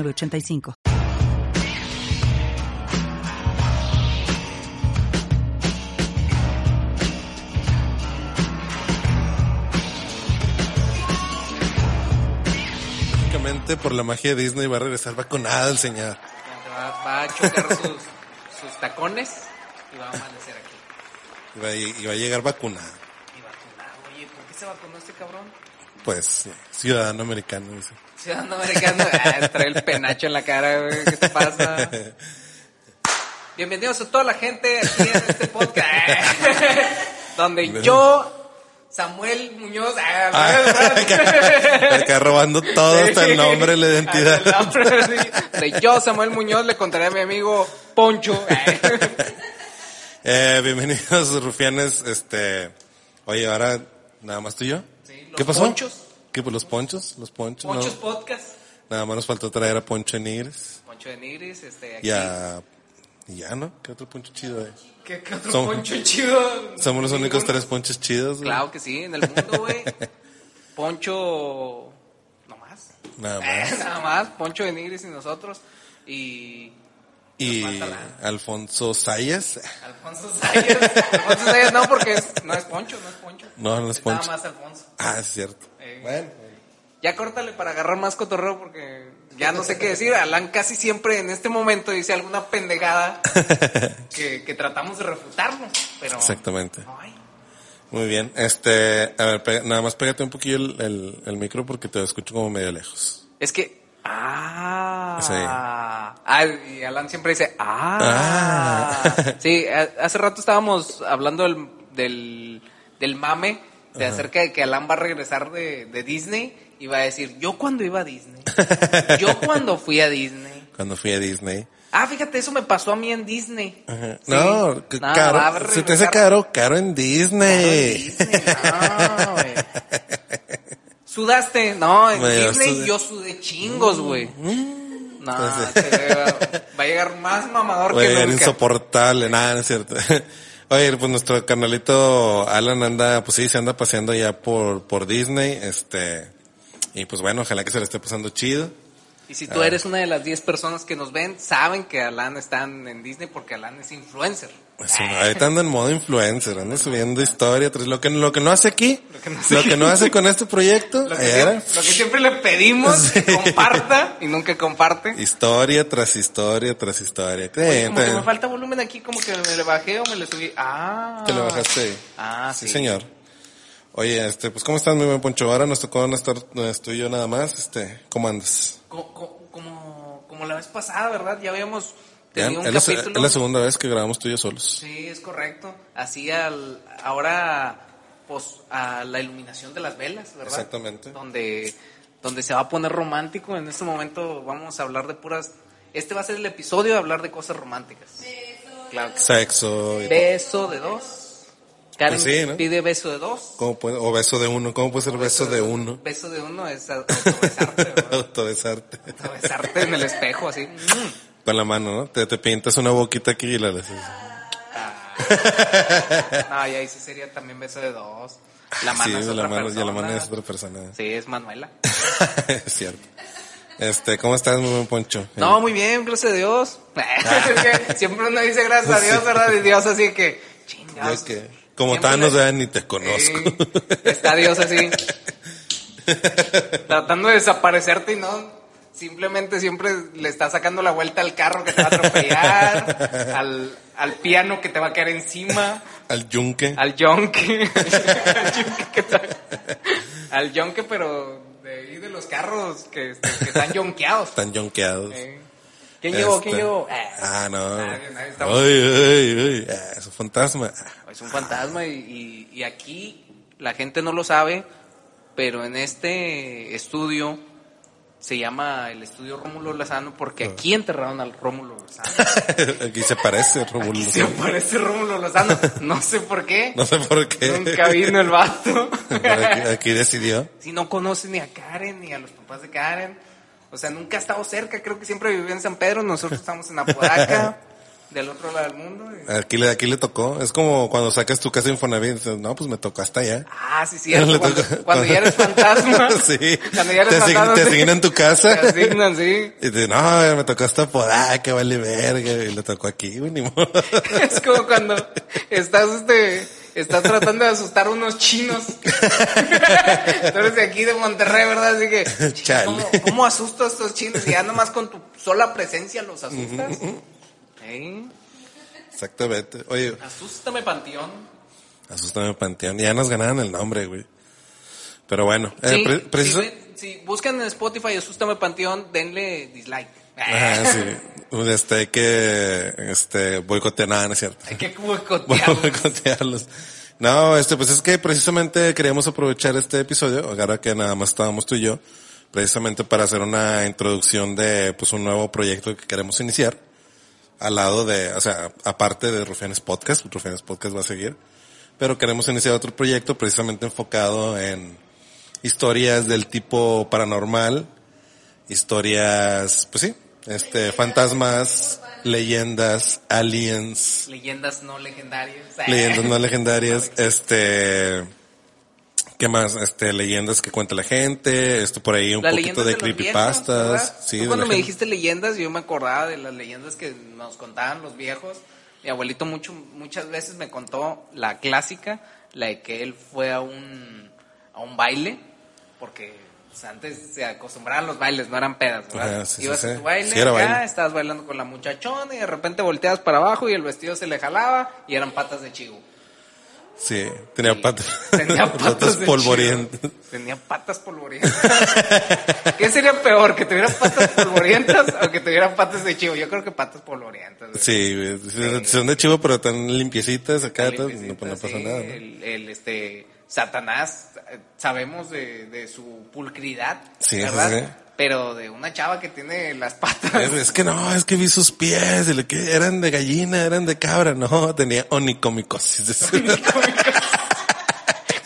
8985. por la magia de Disney va a regresar vacunada al señor. Va, va, a chocar sus, sus, tacones y va a amanecer aquí. Y va, y va a llegar vacunada. Y vacunada. Oye, ¿por qué se vacunó este cabrón? Pues, ciudadano americano. Dice. Ciudadano americano. Ah, trae el penacho en la cara, güey. ¿Qué te pasa? Bienvenidos a toda la gente aquí en este podcast. Donde yo, Samuel Muñoz. ah, Acá robando todo hasta el nombre, la identidad. Nombre, sí. De yo, Samuel Muñoz, le contaré a mi amigo Poncho. Eh, bienvenidos, rufianes. Este, oye, ahora nada más tú y yo. Sí, los ¿Qué pasó? ponchos. ¿Qué pues los ponchos? Los ponchos. no. Ponchos Podcast. Nada más nos faltó traer a Poncho Nigres. Poncho de Nigris, este, aquí. Y a, y ya, ¿no? ¿Qué otro poncho chido hay? ¿Qué, qué otro Som- poncho chido? Somos los únicos tres ponchos chidos. güey. Claro que sí, en el mundo, güey. Poncho. No más. Nada más. Nada más. Poncho de Nigris y nosotros. Y. Y Alfonso Sayas. Alfonso Sayas. Alfonso Sayas no, porque es- no es Poncho, no es Poncho. No, no es Nada Poncho. más Alfonso. Ah, es cierto. Bueno. Ya córtale para agarrar más cotorreo porque ya no sé qué decir. Alan casi siempre en este momento dice alguna pendejada que, que tratamos de refutarlo, pero Exactamente. Muy bien. Este, a ver, nada más pégate un poquillo el, el, el micro porque te escucho como medio lejos. Es que ah, Sí. ah y Alan siempre dice ah, Ah. sí hace rato estábamos hablando del del, del mame de acerca de que Alan va a regresar de, de Disney y va a decir yo cuando iba a Disney yo cuando fui a Disney Cuando fui a Disney. ah fíjate eso me pasó a mí en Disney Ajá. Sí. No, No, va a caro. Se te hace caro, caro en Claro, en Disney. Disney, no, güey. ¿Sudaste? No, en Disney sudé. yo sudé chingos, güey. No, Entonces- se va, va a llegar más mamador Va a que llegar nunca. insoportable, nada, no es cierto. Oye, pues nuestro carnalito Alan anda, pues sí, se anda paseando ya por, por Disney, este, y pues bueno, ojalá que se le esté pasando chido. Y si tú eres una de las 10 personas que nos ven, saben que Alan está en Disney porque Alan es influencer. Sí, ahorita anda en modo influencer, anda subiendo historia, tras lo que, lo que no hace aquí, Lo que no hace lo que no hace con este proyecto, Lo que, era siempre, lo que siempre le pedimos que comparta y nunca comparte. historia tras historia tras historia. Oye, como que me falta volumen aquí, como que me le bajé o me le subí. Ah. Te lo bajaste. Ah, Sí, sí. señor. Oye, este, pues, ¿cómo estás, mi buen Poncho? Ahora nos tocó no estar, no estoy yo nada más, este, ¿cómo andas? Co- co- Como, como la vez pasada, ¿verdad? Ya habíamos Ya, es, la, capítulo. es la segunda vez que grabamos tú y yo solos. Sí, es correcto. Así al, ahora, pues, a la iluminación de las velas, ¿verdad? Exactamente. Donde, donde se va a poner romántico. En este momento vamos a hablar de puras... Este va a ser el episodio de hablar de cosas románticas. Claro que sí. Sexo y Beso de dos. Karen Pues sí, ¿no? pide beso de dos. ¿Cómo puede, o beso de uno, ¿cómo puede ser beso de uno? Beso de uno es autobesarte. Autobesarte. Autobesarte en el espejo, así. Con la mano, ¿no? Te, te pintas una boquita aquí y la haces. Ah, y ahí sí sería también beso de dos. La Sí, mano es de otra la mano, y persona. la mano es otra persona. Sí, es Manuela. es cierto. Este, ¿cómo estás, mi buen Poncho? No, muy bien, gracias a Dios. Es que siempre uno dice gracias a Dios, ¿verdad? Y Dios así que, chingados. que, como Thanos, le- vean, ni te conozco. Sí, está Dios así. tratando de desaparecerte y no. Simplemente siempre le está sacando la vuelta al carro que te va a atropellar, al, al piano que te va a caer encima. Al yunque. Al yonke. al yonke que está- al yonke, pero de ahí de los carros que, este, que están yonkeados. Están yonqueados. Eh. ¿Quién llegó? ¿Quién Este, llegó? Ah, no. Ah, bien, ahí estamos. Ay, ay, ay. Ah, es un fantasma. Es un fantasma y, y- y aquí la gente no lo sabe, pero en este estudio se llama el estudio Rómulo Lozano porque Ah. aquí enterraron al Rómulo Lozano. Aquí se parece Rómulo. Aquí se aparece Rómulo Lozano. No sé por qué. No sé por qué. Nunca vino el vato. Aquí, aquí decidió. Si no conoce ni a Karen ni a los papás de Karen. O sea, nunca ha estado cerca. Creo que siempre vivió en San Pedro. Nosotros estamos en Apodaca, del otro lado del mundo. y- Aquí le, aquí le tocó. Es como cuando sacas tu casa Infonavit. dices, No, pues me tocó hasta allá. Ah, sí, cierto. Cuando, cuando ya eres fantasma. sí. Cuando ya eres te, fantasma. te sí. asignan tu casa. Te asignan, sí. Y te no, me tocó hasta por que vale verga. Y le tocó aquí, güey, ni modo. Es como cuando estás, este, estás tratando de asustar a unos chinos. Tú eres de aquí de Monterrey, ¿verdad? Así que. ¿cómo, cómo asusto a estos chinos? Y ya nomás con tu sola presencia los asustas. ¿Eh? Exactamente. Oye, Asústame, Panteón. asústame Panteón. Ya nos ganaron el nombre, güey. Pero bueno, eh, Sí, pre- si, preciso- si buscan en Spotify Asústame Panteón, denle dislike. Ajá, sí. Este, hay que, este, boicotear, nada, no es cierto. Hay que boicotearlos. No, este, pues es que precisamente queríamos aprovechar este episodio, ahora que nada más estábamos tú y yo, precisamente para hacer una introducción de, pues, un nuevo proyecto que queremos iniciar, al lado de, o sea, aparte de Rufianes Podcast, Rufianes Podcast va a seguir, pero queremos iniciar otro proyecto precisamente enfocado en historias del tipo paranormal, historias, pues sí, este, fantasmas, leyendas, aliens, Leyendas no legendarias. leyendas no legendarias, este, ¿qué más? Este, leyendas que cuenta la gente, esto por ahí un Las poquito de los creepypastas, viejos, sí, Tú de cuando la me gente. dijiste leyendas, yo me acordaba de las leyendas que nos contaban los viejos. Mi abuelito mucho, muchas veces me contó la clásica, la de que él fue a un, a un baile, porque pues, antes se acostumbraban los bailes, no eran pedas, ¿verdad? Ajá, sí, Ibas sí. a tu baile, Sí, acá, baile. estabas bailando con la muchachona y de repente volteabas para abajo y el vestido se le jalaba y eran patas de chivo. Sí, tenía patas, Tenía patas polvorientas. Tenía patas polvorientas. ¿Qué sería peor? ¿Que tuviera patas polvorientas o que tuviera patas de chivo? Yo creo que patas polvorientas. güey. Sí, güey, son de chivo pero tan limpiecitas acá, todo, no, pues no pasa sí. nada. ¿no? El, el, este, Satanás, eh, sabemos de, de su pulcridad, Sí, ¿verdad? Pero de una chava que tiene las patas. Es, es que no, es que vi sus pies, y le que eran de gallina, eran de cabra, no, tenía onicomicosis.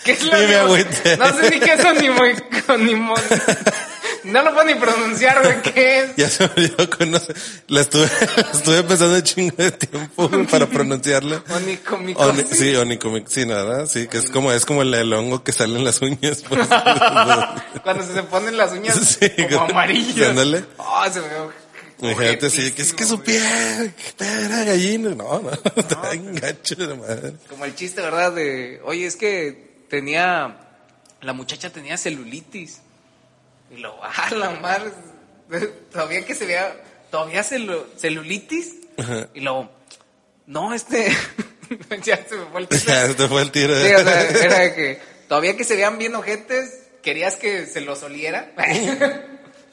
¿Qué es lo me agüité. No sé ni qué es onimo- No lo puedo ni pronunciar, güey. ¿Qué es? ya se me olvidó conocer, la estuve, la estuve pensando un chingo de tiempo para pronunciarla. Onicomicosis. Oni- sí, onicomicosis, sí, ¿no, ¿verdad? Sí, que es como, es como el, el hongo que sale en las uñas, pues. Cuando se ponen las uñas Sí, como amarillas. ándale. Ah, se me. Imagínate, sí, que es que su ojetísimo, pie, que era gallina. No, no, está en gacho de madre. Como el chiste, ¿verdad? De, oye, es que tenía, la muchacha tenía celulitis. Y lo, ah, la madre, todavía que se vea, todavía celu- celulitis. Ajá. Y luego, no, este, ya se me fue el chiste. Ya, este fue el tiro. Sí, o sea, era que todavía que se vean bien ojetes, querías que se los oliera.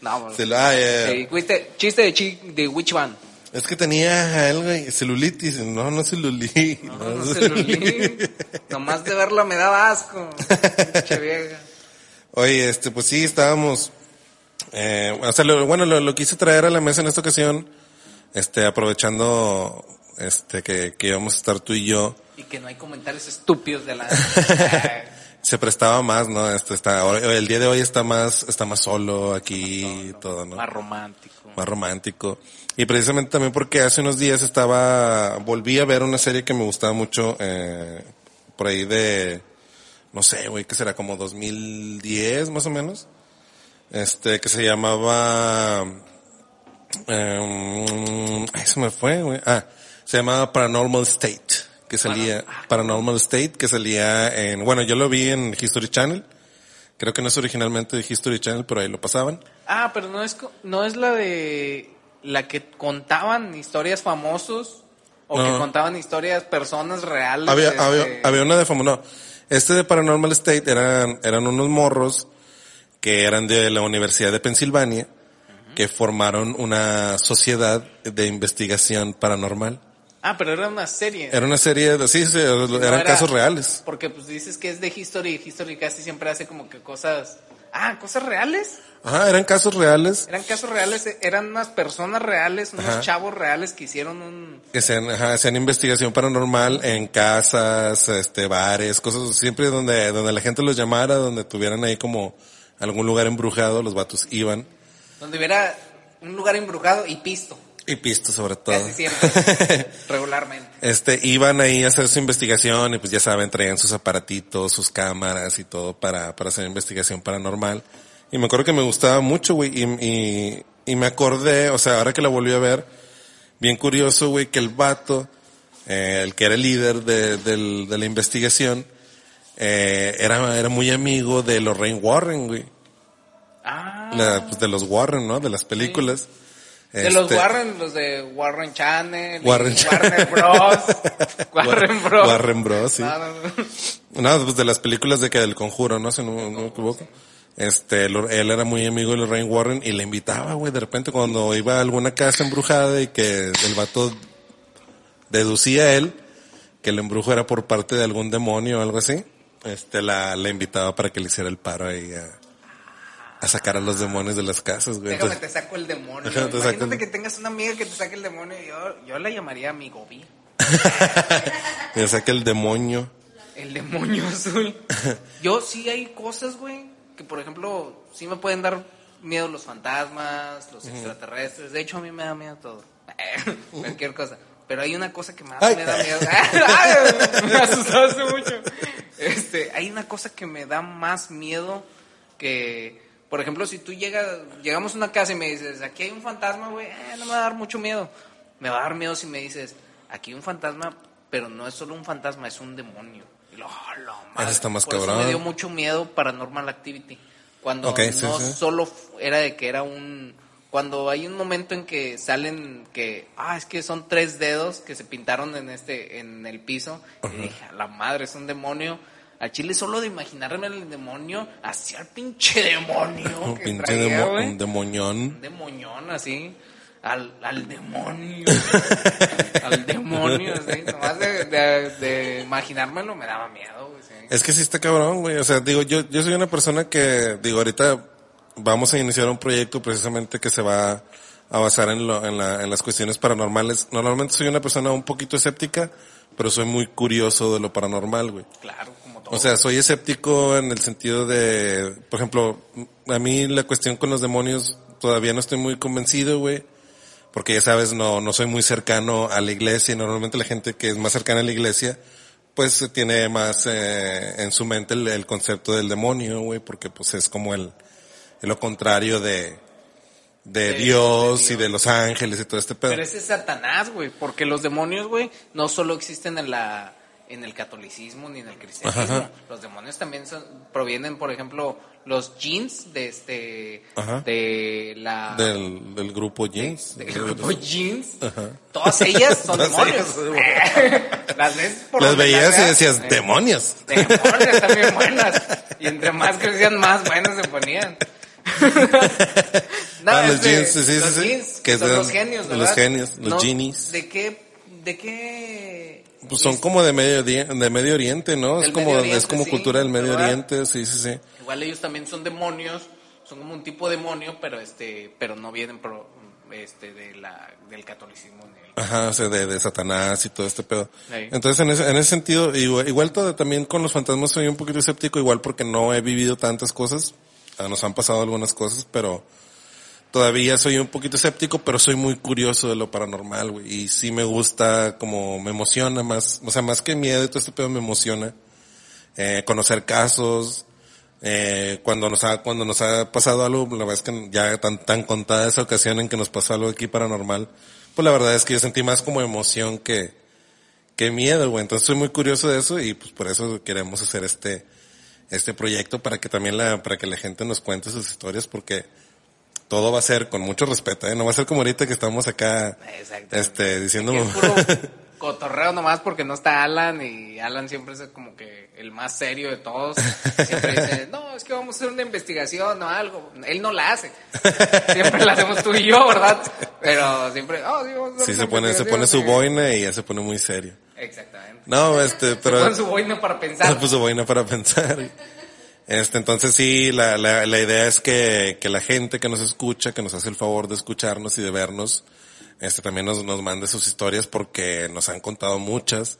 no, pues, Se lo- ah, ya. sí, chiste, chiste de, chi, de Witch Van. Es que tenía algo, celulitis. No, no celulitis. No, no se lo olí. Nomás de verla me daba asco. Pinche vieja. Oye, este, pues sí, estábamos, eh, o sea, lo, bueno, lo, lo quise traer a la mesa en esta ocasión, este, aprovechando, este, que, que íbamos a estar tú y yo, Y que no hay comentarios estúpidos de la... se prestaba más, ¿no? Este, está, el día de hoy está más, está más solo aquí y todo, ¿no? Más romántico. Más romántico. Y precisamente también porque hace unos días estaba, volví a ver una serie que me gustaba mucho, eh, por ahí de, no sé, güey, que será como 2010 más o menos. Este, que se llamaba, eh, ay, se me fue, güey. Ah, se llamaba Paranormal State, que salía, Paranormal State, que salía en, bueno, yo lo vi en History Channel. Creo que no es originalmente de History Channel, pero ahí lo pasaban. Ah, pero no es, no es la de... La que contaban historias famosos o que contaban historias personas reales. Había, este, había, había una de famoso, no. Este de Paranormal State eran, eran unos morros que eran de la Universidad de Pensilvania, que formaron una sociedad de investigación paranormal. Ah, pero era una serie. Era una serie de, sí, sí, eran No era- casos reales. Porque pues dices que es de History y History casi siempre hace como que cosas Ah, cosas reales. Ajá, eran casos reales Eran casos reales, eran unas personas reales, unos Ajá. chavos reales que hicieron un... que hacían, ajá, hacían investigación paranormal en casas, este, bares, cosas, siempre donde, donde la gente los llamara, donde tuvieran ahí como algún lugar embrujado, los vatos iban. donde hubiera un lugar embrujado y pisto. Y pisto sobre todo. Casi siempre. regularmente. Este, iban ahí a hacer su investigación y pues ya saben, traían sus aparatitos, sus cámaras y todo para, para hacer investigación paranormal. Y me acuerdo que me gustaba mucho, güey, y, y, y me acordé, o sea, ahora que la volví a ver, bien curioso, güey, que el vato, eh, el que era el líder de, del- de la investigación, eh, era, era muy amigo de Lorraine Warren, güey. Ah. La- pues, de los Warren, ¿no? De las películas. De los Este, Warren, los de Warren Channel, Warren Warner Bros. Warren Bros. Warren Bros, sí. No, no, no. No, pues de las películas de que del conjuro, ¿no? Si no, no me equivoco. Este, él era muy amigo de Lorraine Warren y le invitaba, güey, de repente cuando iba a alguna casa embrujada y que el vato deducía él que el embrujo era por parte de algún demonio o algo así, este, la, la invitaba para que le hiciera el paro ahí a, a sacar a los demonios de las casas, güey. Déjame Entonces- te saco el demonio. Te Imagínate que tengas una amiga que te saque el demonio y yo, yo la llamaría mi gobi. le saca el demonio. El demonio azul. Yo sí hay cosas, güey, que por ejemplo, sí me pueden dar miedo los fantasmas, los extraterrestres. De hecho, a mí me da miedo todo. Cualquier cosa. Pero hay una cosa que más Ay. me da miedo. Me asustaste mucho. Este, hay una cosa que me da más miedo que, por ejemplo, si tú llegas, llegamos a una casa y me dices, aquí hay un fantasma, güey, eh, no me va a dar mucho miedo. Me va a dar miedo si me dices, aquí hay un fantasma, pero no es solo un fantasma, es un demonio. Lo, "Ah, la madre". está más Por eso cabrón. me dio mucho miedo Paranormal Activity. Cuando Ok, sí, no sí. solo fu- era de que era un... Cuando hay un momento en que salen que, ah, es que son tres dedos que se pintaron en este, en el piso. Y dije, a la madre, es un demonio. Al chile solo de imaginarme el demonio, hacia el pinche demonio Un pinche traía, demo- un demonión. Un demoñón así. Al, al demonio. al demonio, así. Nomás de, de, de imaginármelo me daba miedo, güey. sí. Es que sí está cabrón, güey. O sea, digo, yo, yo soy una persona que, digo, ahorita vamos a iniciar un proyecto precisamente que se va a basar en, lo, en, la, en las cuestiones paranormales. Normalmente soy una persona un poquito escéptica, pero soy muy curioso de lo paranormal, güey. Claro, como todo. O sea, soy escéptico en el sentido de, por ejemplo, a mí la cuestión con los demonios todavía no estoy muy convencido, güey. Porque ya sabes, no, no soy muy cercano a la iglesia y normalmente la gente que es más cercana a la iglesia, pues tiene más eh, en su mente el, el concepto del demonio, güey, porque pues es como el, lo contrario de, de De- Dios de y de los ángeles y todo este pedo. Pero ese es Satanás, güey, porque los demonios, güey, no solo existen en la en el catolicismo ni en el cristianismo. Ajá. Los demonios también son, provienen, por ejemplo, los jeans de este Ajá. de la Del, del grupo Jeans. del grupo jeans. Ajá. Todas ellas son Todas demonios. las ves por Las veías y decías, eh, demonios. Demonios también buenas. Y entre más crecían, más buenas se ponían. No, Ah, los este, jeans, sí, sí, los sí. jeans, Que son son los genios, los genios, los genies. ¿De qué, de qué? Pues son como de medio, de medio Oriente, ¿no? Del es como, Oriente, es como sí, cultura del Medio ¿verdad? Oriente, sí, sí, sí. Igual ellos también son demonios, son como un tipo demonio, pero este, pero no vienen pro- este, de la, del catolicismo del- Ajá, o sea, de, de Satanás y todo este pedo. Sí. Entonces, en ese, en ese sentido, igual, igual todo, también con los fantasmas soy un poquito escéptico, igual porque no he vivido tantas cosas. Ah, Nos han pasado algunas cosas, pero todavía soy un poquito escéptico, pero soy muy curioso de lo paranormal, güey. Y sí me gusta, como me emociona más, o sea, más que miedo y todo este pedo me emociona. Eh, conocer casos, eh, cuando nos ha, cuando nos ha pasado algo, la verdad es que ya tan, tan contada esa ocasión en que nos pasó algo aquí paranormal, pues la verdad es que yo sentí más como emoción que, que miedo, güey. Entonces soy muy curioso de eso y pues por eso queremos hacer este, este proyecto para que también la, para que la gente nos cuente sus historias porque todo va a ser con mucho respeto, ¿eh? No va a ser como ahorita que estamos acá, este, diciendo, es puro cotorreo nomás porque no está Alan y Alan siempre es como que el más serio de todos. Siempre dice, no, es que vamos a hacer una investigación o algo. Él no la hace. Siempre la hacemos tú y yo, ¿verdad? Pero siempre, oh, sí, vamos a hacer sí una se pone, se pone su boina y ya se pone muy serio. Exactamente. No, este, pero... Con su boina para pensar. Se puso boina para pensar. Este, entonces sí, la, la, la idea es que, que la gente que nos escucha, que nos hace el favor de escucharnos y de vernos, este, también nos, nos mande sus historias porque nos han contado muchas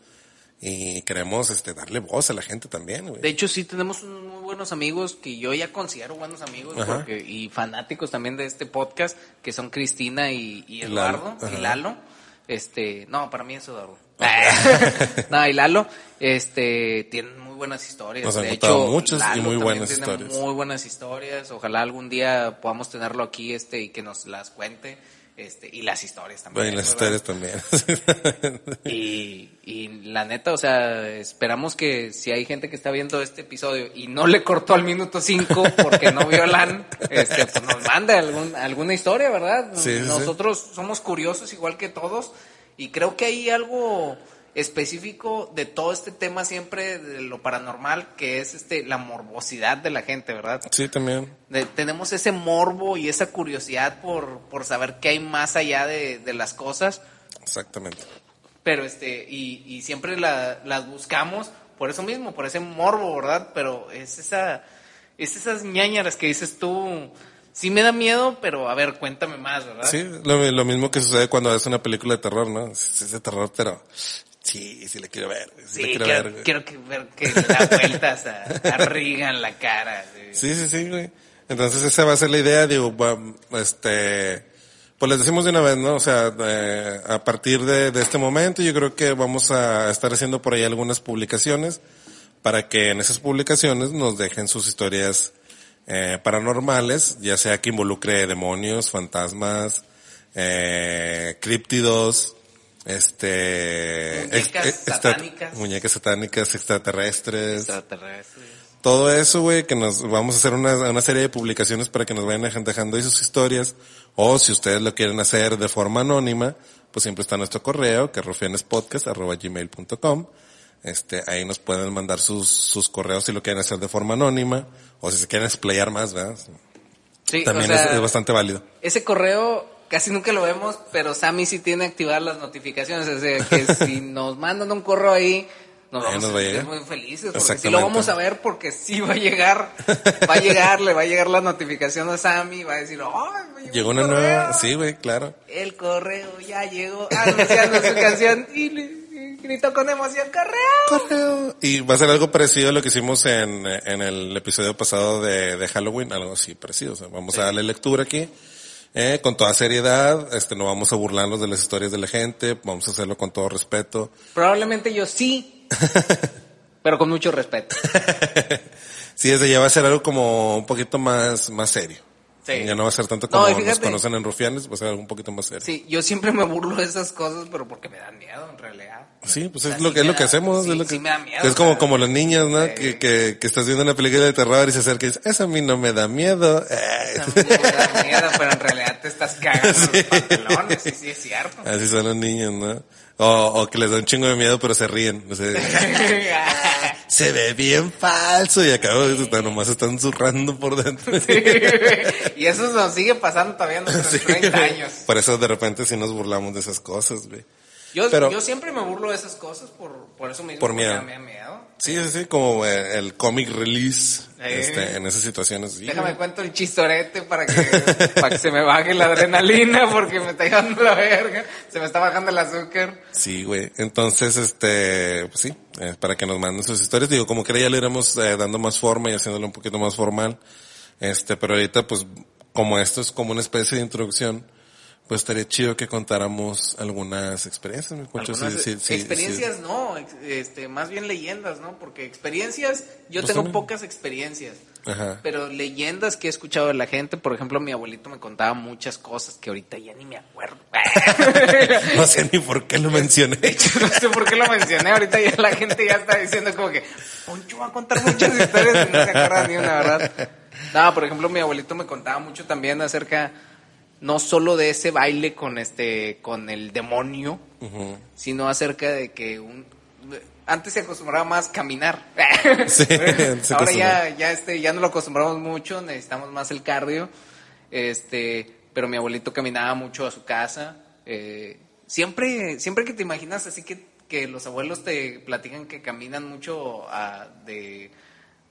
y queremos, este, darle voz a la gente también, güey. De hecho, sí tenemos unos muy buenos amigos que yo ya considero buenos amigos porque, y fanáticos también de este podcast, que son Cristina y, y Eduardo Lalo, y. Lalo. Este, no, para mí es Eduardo. no, y Lalo, este, tienen buenas historias. Nos han de hecho, muchas y muy buenas historias. Muy buenas historias. Ojalá algún día podamos tenerlo aquí, este, y que nos las cuente. Este, y las historias también. Bueno, y las ¿verdad? historias también. Y, y la neta, o sea, esperamos que si hay gente que está viendo este episodio y no le cortó al minuto 5 porque no vio LAN, este, pues nos mande algún, alguna historia, ¿verdad? Sí, sí, sí. Nosotros somos curiosos igual que todos y creo que hay algo específico de todo este tema siempre de lo paranormal que es este la morbosidad de la gente, ¿verdad? sí, también. De- tenemos ese morbo y esa curiosidad por, por saber qué hay más allá de, de las cosas Exactamente. pero este y, y siempre la- las buscamos por eso mismo por ese morbo verdad pero es esa es esas ñañaras que dices tú sí me da miedo pero a ver cuéntame más verdad Sí, lo, lo mismo que sucede cuando ves una película de terror, ¿no? Es, es de terror, pero sí, sí le quiero ver. Sí, Sí, le quiero, quiero, ver. güey. quiero que ver que da vueltas a, a la cara sí. Sí, sí, sí, güey. Entonces esa va a ser la idea, digo, este, pues les decimos de una vez, ¿no? O sea, a partir de, de este momento yo creo que vamos a estar haciendo por ahí algunas publicaciones para que en esas publicaciones nos dejen sus historias eh, paranormales, ya sea que involucre demonios, fantasmas, eh, críptidos, este, Muñecas satánicas. muñecas satánicas, extraterrestres, Extraterrestre. todo eso, güey, que nos vamos a hacer una, una serie de publicaciones para que nos vayan dejan- dejando ahí sus historias. O si ustedes lo quieren hacer de forma anónima, pues siempre está nuestro correo, que es rufianespodcast.gmail.com. Este, ahí nos pueden mandar sus, sus correos si lo quieren hacer de forma anónima, o si se quieren explayar más, ¿verdad? Sí, También o sea, es, es bastante válido. ese correo casi nunca lo vemos, pero Sammy sí tiene activadas las notificaciones. O sea, que si nos mandan un correo ahí, nos vamos nos a va a sentir muy felices. Porque sí lo vamos a ver, porque sí va a llegar. Va a llegar, le va a llegar la notificación a Sammy. Va a decir, ¡ay, me Llegó un una correo! nueva, sí, güey, claro. El correo ya llegó anunciando su canción y le gritó con emoción, ¡correo! Correo. Y va a ser algo parecido a lo que hicimos en, en el episodio pasado de, de Halloween, algo así parecido. O sea, vamos a darle lectura aquí, eh, con toda seriedad, este, no vamos a burlarnos de las historias de la gente, vamos a hacerlo con todo respeto. Probablemente yo sí, pero con mucho respeto. Sí, desde ya va a ser algo como un poquito más, más serio. Sí. Ya no va a ser tanto No, como y nos fíjate- conocen en Rufianes, va a ser algo un poquito más serio. Sí, Sí, yo siempre me burlo de esas cosas, pero porque me dan miedo en realidad. pues O es sea, lo sí que es lo que hacemos, sí, es lo que, sí me da miedo, es como, como los niños, ¿no? Sí. Que, que, que estás viendo una película de terror y se acerca y dice, eso a mí no me da miedo. Eh. A mí me da miedo, pero en realidad te estás cagando los pantalones, sí, sí, es cierto. Así son los niños, ¿no? O, o que les da un chingo de miedo pero se ríen. O sea, se ve bien falso y acabo de estar, nomás están zurrando por dentro. y eso nos sigue pasando todavía en nuestros Sí, 30 güey. años. Por eso de repente sí nos burlamos de esas cosas, güey. Yo, Pero- yo siempre me burlo de esas cosas por, por eso mismo. Por miedo. Me da miedo. Sí, sí, sí, como eh, el comic release Eh. este, en esas situaciones. Déjame cuento el chistorete para que, para que se me baje la adrenalina porque me está llevando la verga. Se me está bajando el azúcar. Sí, güey. Entonces, este, pues sí, eh, para que nos manden sus historias. Digo, como que ya le iremos eh, dando más forma y haciéndolo un poquito más formal. Este, pero ahorita, pues, como esto es como una especie de introducción, pues estaría chido que contáramos algunas experiencias, Poncho. Algunas Sí, sí, sí, experiencias no, este, más bien leyendas, ¿no? Porque experiencias, yo Pues tengo también. pocas experiencias. Ajá. Pero leyendas que he escuchado de la gente, por ejemplo, mi abuelito me contaba muchas cosas que ahorita ya ni me acuerdo. No sé ni por qué lo mencioné. No sé por qué lo mencioné. Ahorita ya la gente ya está diciendo como que Poncho va a contar muchas historias y no se acuerda ni una, ¿verdad? No, por ejemplo, mi abuelito me contaba mucho también acerca no solo de ese baile con este con el demonio, sino acerca de que un antes se acostumbraba más caminar. Sí, Ahora ya ya este ya no lo acostumbramos mucho, necesitamos más el cardio. Este, pero mi abuelito caminaba mucho a su casa. eh, siempre siempre que te imaginas así que que los abuelos te platican que caminan mucho a- de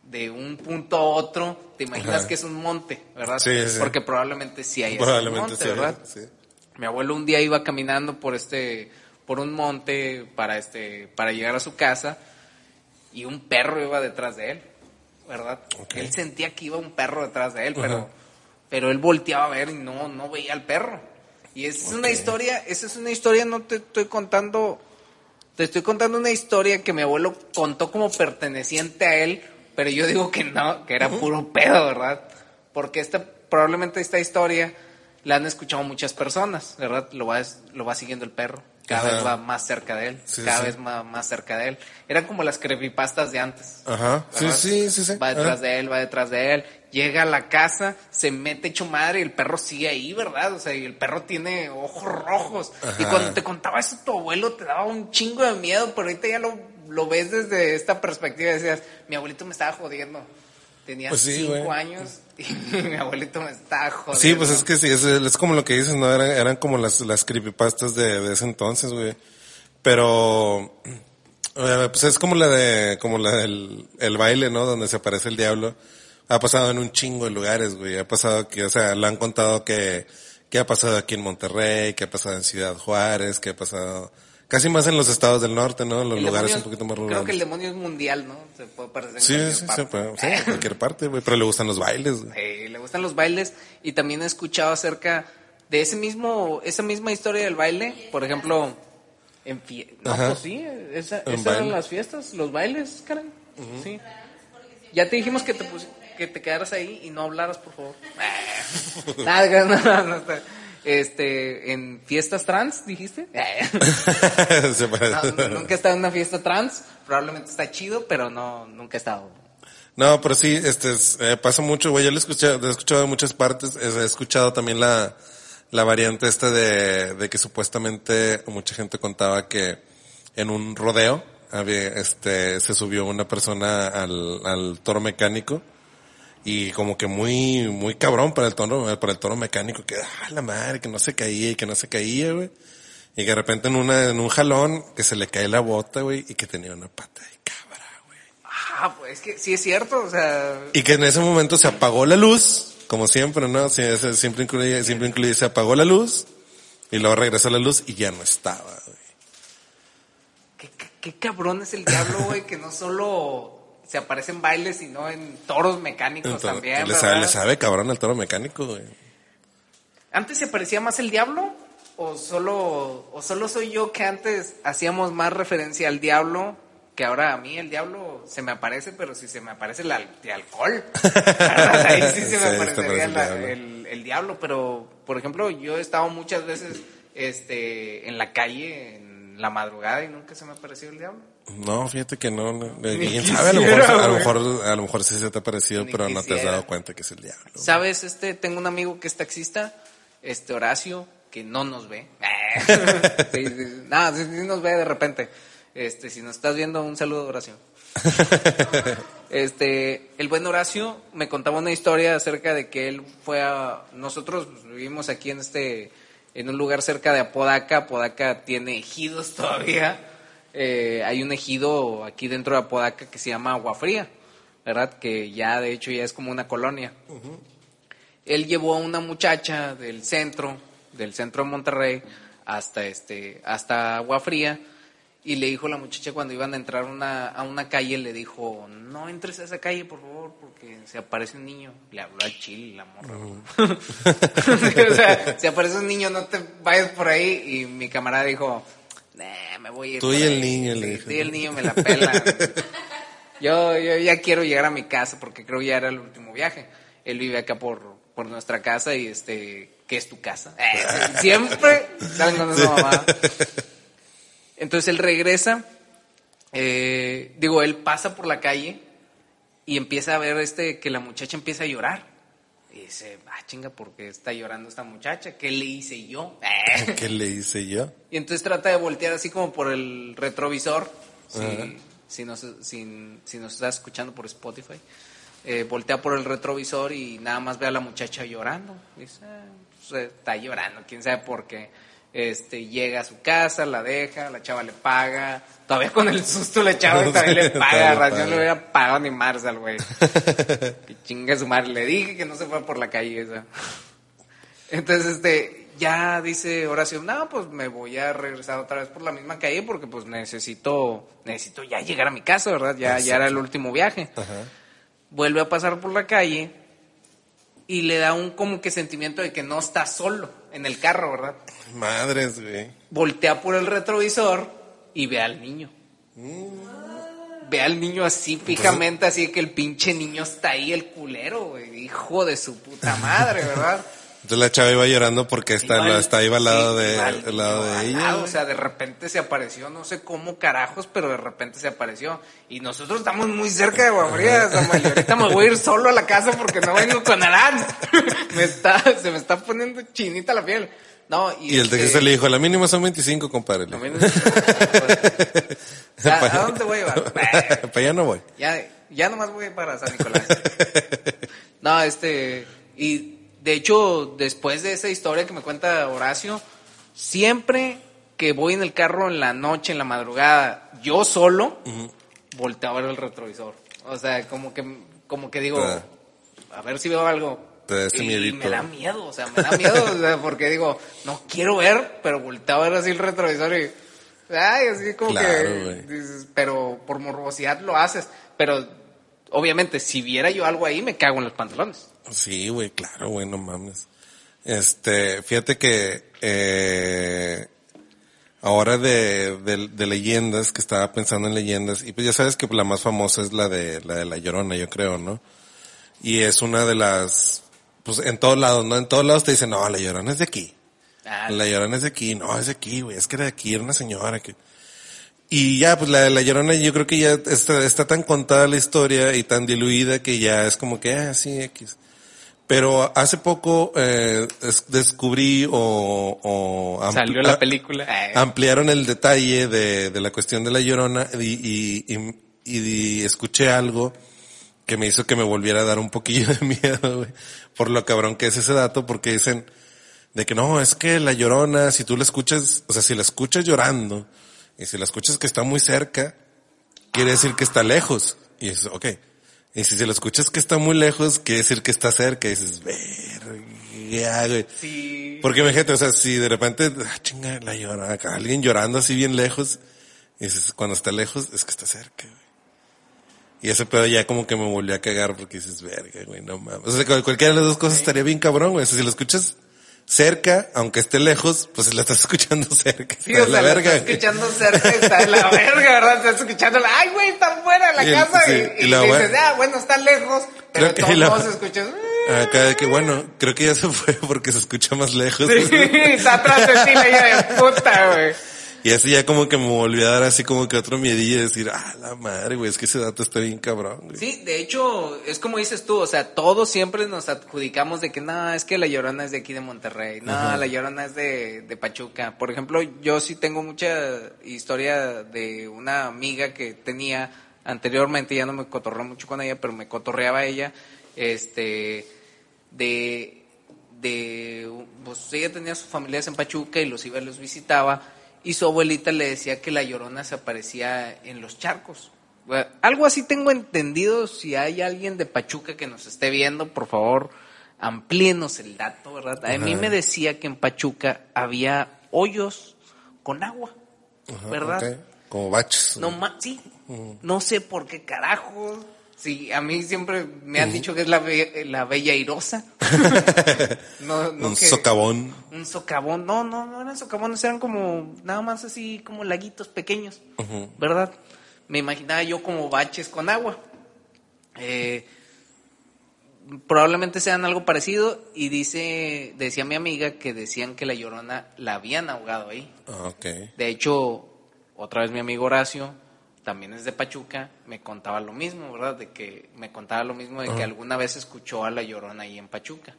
de un punto a otro, te imaginas Ajá. que es un monte, ¿verdad? Sí, sí. Porque probablemente sí hay ese Probablemente monte, sí, ¿verdad? sí. Mi abuelo un día iba caminando por este, por un monte para este, para llegar a su casa y un perro iba detrás de él, ¿verdad? Él sentía que iba un perro detrás de él, Ajá. pero, pero él volteaba a ver y no, no veía al perro. Y esa es una historia, esa es una historia, no te estoy contando, te estoy contando una historia que mi abuelo contó como perteneciente a él, pero yo digo que no, que era puro pedo, ¿verdad? Porque esta, probablemente esta historia la han escuchado muchas personas, ¿verdad? Lo va, lo va siguiendo el perro, cada Ajá. vez va más cerca de él, Sí, cada sí. vez más, más cerca de él. Eran como las creepypastas de antes. Ajá. Sí, ¿verdad? sí, sí, sí. Va detrás de él, va detrás de él. Llega a la casa, se mete hecho madre y el perro sigue ahí, ¿verdad? O sea, y el perro tiene ojos rojos. Y Ajá. cuando te contaba eso tu abuelo te daba un chingo de miedo, pero ahorita ya lo, lo ves desde esta perspectiva. Decías, mi abuelito me estaba jodiendo. Tenía Pues sí, cinco años y mi abuelito me estaba jodiendo. Sí, pues es que sí, es, es como lo que dices, ¿no? Eran, eran como las, las creepypastas de, de ese entonces, güey. Pero, eh, pues es como la de, como la del el baile, ¿no? Donde se aparece el diablo. Ha pasado en un chingo de lugares, güey. Ha pasado que, o sea, le han contado que, que ha pasado aquí en Monterrey, que ha pasado en Ciudad Juárez, que ha pasado, casi más en los estados del norte, ¿no? En los El lugares demonio- un poquito más Creo rurales. que el demonio es mundial, ¿no? Se puede aparecer en Sí, cualquier sí, sí, parte. pero- sí, en cualquier parte, güey. Pero le gustan los bailes, güey. Sí, le gustan los bailes y también he escuchado acerca de ese mismo, esa misma historia del baile, por ejemplo, en fie- no, pues sí, esa, esas eran las fiestas, los bailes, Karen, sí. Ya te dijimos que te que te quedaras ahí y no hablaras, por favor. Nada, no, no, no, está. Este, en fiestas trans, dijiste. No, nunca he estado en una fiesta trans, probablemente está chido, pero no, nunca he estado. No, pero sí, este, es- eh, pasa mucho, güey. Yo lo he escuchado, lo he escuchado de muchas partes. Es- He escuchado también la, la variante esta de, de que supuestamente mucha gente contaba que en un rodeo había, este, se subió una persona al, al toro mecánico y como que muy, muy cabrón para el toro, para el toro mecánico que, ah, la madre, que no se caía y que no se caía, güey. Y que de repente en una, en un jalón que se le cae la bota, güey, y que tenía una pata de cabra, güey. Ah, pues es que sí es cierto, o sea, Y que en ese momento se apagó la luz, como siempre, ¿no? Siempre incluye, siempre incluye, se apagó la luz, y luego regresó la luz y ya no estaba, güey. qué, qué- qué cabrón es el diablo, güey, que no solo se aparece en bailes, sino en toros mecánicos Entonces, también, le, sabe, ¿verdad? le sabe cabrón al toro mecánico, güey. ¿Antes se aparecía más el diablo? ¿O solo, ¿O solo soy yo que antes hacíamos más referencia al diablo? Que ahora a mí el diablo se me aparece, pero si se me aparece el al- de alcohol. Ahí sí se me aparecería aparece el la- diablo. el, el diablo. Pero, por ejemplo, yo he estado muchas veces este, en la calle, en la madrugada, y nunca se me apareció el diablo. No, fíjate que no, quién sabe, a lo mejor, quisiera, a lo güey. mejor, a lo mejor sí se te ha parecido, Ni pero no te has dado cuenta que es el diablo. ¿Sabes? Este, tengo un amigo que es taxista, este Horacio, que no nos ve. sí, sí, no, sí, sí nos ve de repente. Este, si nos estás viendo, un saludo, Horacio. Este, el buen Horacio me contaba una historia acerca de que él fue a, nosotros vivimos aquí en este, en un lugar cerca de Apodaca. Apodaca tiene ejidos todavía. Eh, hay un ejido aquí dentro de Apodaca que se llama Agua Fría, ¿verdad? Que ya de hecho ya es como una colonia. Él llevó a una muchacha del centro, del centro de Monterrey, hasta este, hasta Agua Fría, y le dijo a la muchacha cuando iban a entrar una, a una calle, le dijo, no entres a esa calle, por favor, porque se aparece un niño. Le habló al chile la morra. o sea, si aparece un niño, no te vayas por ahí. Y mi camarada dijo, nah, me voy a ir Tú y el ahí". niño, le Sí, dijo. tú y el niño me la pela. Yo, yo ya quiero llegar a mi casa porque creo ya era el último viaje. Él vive acá por, por nuestra casa y este, ¿qué es tu casa? Eh, siempre salen con esa mamá. Entonces él regresa, eh, digo, él pasa por la calle y empieza a ver este que la muchacha empieza a llorar. Y dice, ah, chinga, ¿por qué está llorando esta muchacha? ¿Qué le hice yo? Eh. ¿Qué le hice yo? Y entonces trata de voltear así como por el retrovisor. Si, nos, si, si nos está escuchando por Spotify. eh, voltea por el retrovisor y nada más ve a la muchacha llorando. Dice, "Ah, pues, está llorando, quién sabe por qué. Este, llega a su casa, la deja, la chava le paga. Todavía con el susto la chava también le paga. Ración le hubiera pagado ni Marza güey. que chinga su madre. Le dije que no se fue por la calle esa. Entonces, este, ya dice Horacio, no, pues me voy a regresar otra vez por la misma calle porque pues necesito, necesito ya llegar a mi casa, ¿verdad? Ya, ya era el último viaje. Vuelve a pasar por la calle y le da un como que sentimiento de que no está solo en el carro, ¿verdad? Madres, güey. Voltea por el retrovisor y ve al niño. Ve al niño así fijamente, así que el pinche niño está ahí, el culero, güey. Hijo de su puta madre, ¿verdad? Entonces la chava iba llorando porque está, Iba- está ahí al lado, sí, de, iba al al lado de ella. lado, güey. o sea, de repente se apareció, no sé cómo carajos, pero de repente se apareció. Y nosotros estamos muy cerca de Samuel. y ahorita me voy a ir solo a la casa porque no vengo con Arán. me está, se me está poniendo chinita la piel. No, y, Y el este, taxista le dijo, la mínima son 25, compadre. a mí no- ¿A, ¿A dónde voy a llevar? Para allá no voy. Ya, ya nomás voy para San Nicolás. No, este, y de hecho, después de esa historia que me cuenta Horacio, siempre que voy en el carro en la noche, en la madrugada, yo solo, volteo a ver el retrovisor. O sea, como que, como que digo, Ah. a ver si veo algo. Te da ese y me da miedo, o sea, me da miedo, o sea, porque digo, no quiero ver, pero volteo a ver así el retrovisor y, ay, así como Claro, que, dices, pero por morbosidad lo haces. Pero, obviamente, si viera yo algo ahí, me cago en los pantalones. Sí, güey, claro, güey, no mames. Este, fíjate que eh, ahora de, de, de leyendas, que estaba pensando en leyendas, y pues ya sabes que la más famosa es la de la de la Llorona, yo creo, ¿no? Y es una de las, pues en todos lados, ¿no? En todos lados te dicen, no, la Llorona es de aquí. Ah, La Llorona es de aquí, no, es de aquí, güey, es que era de aquí, era una señora que... Y ya, pues la de la Llorona yo creo que ya está, está tan contada la historia y tan diluida que ya es como que, ah, sí, X. Pero hace poco eh, es- descubrí o... o ampli- Salió la película. Ampliaron el detalle de, de la cuestión de la Llorona y, y, y- y escuché algo que me hizo que me volviera a dar un poquillo de miedo, güey, por lo cabrón que es ese dato, porque dicen de que no, es que la llorona, si tú la escuchas, o sea, si la escuchas llorando, y si la escuchas que está muy cerca, quiere decir que está lejos. Y dices, ok. Y si se la escuchas que está muy lejos, quiere decir que está cerca. Y dices, verga, güey. sí. Porque imagínate, o sea, si de repente, ah, chinga, la llora, acá, alguien llorando así bien lejos, y dices, cuando está lejos, es que está cerca, güey. Y ese pedo ya como que me volvió a cagar porque dices, verga, güey, no mames. O sea, cual- cualquiera de las dos cosas estaría bien cabrón, güey. O sea, si lo escuchas cerca, aunque esté lejos, pues la estás escuchando cerca. Sí, Está o sea, la la verga. estás escuchando cerca, está de la verga, ¿verdad? Estás escuchando, ay, güey, está fuera de la Y casa. sí, y, y y la dices, ah, bueno, está lejos. Pero todos la- escuchas, "Eh". Acá de que, bueno, creo que ya se fue porque se escucha más lejos. Sí, está atrás de ti la de puta, güey. Y así ya como que me volvió a dar así como que otro miedillo de decir, ah, la madre, güey, es que ese dato está bien cabrón, güey. Sí, de hecho, es como dices tú, o sea, todos siempre nos adjudicamos de que no, es que la Llorona es de aquí de Monterrey, no, la Llorona es de, de Pachuca. Por ejemplo, yo sí tengo mucha historia de una amiga que tenía anteriormente, ya no me cotorreo mucho con ella, pero me cotorreaba ella, este, de, de, pues ella tenía sus familiares en Pachuca y los iba y los visitaba, y su abuelita le decía que la Llorona se aparecía en los charcos. Bueno, Algo así tengo entendido. Si hay alguien de Pachuca que nos esté viendo, por favor, amplíenos el dato, ¿verdad? A mí me decía que en Pachuca había hoyos con agua, Ajá, ¿verdad? Como baches. No sí. No sé por qué carajo. Sí, a mí siempre me han dicho que es la, be- la bella irosa. no, no un que- socavón. Un socavón. No, no, no eran socavones, eran como nada más así como laguitos pequeños. ¿verdad? Me imaginaba yo como baches con agua. Eh, probablemente sean algo parecido y dice, decía mi amiga que decían que la llorona la habían ahogado ahí. Ah, ok. De hecho, otra vez mi amigo Horacio, también es de Pachuca, me contaba lo mismo, ¿verdad? De que me contaba lo mismo de que alguna vez escuchó a la Llorona ahí en Pachuca.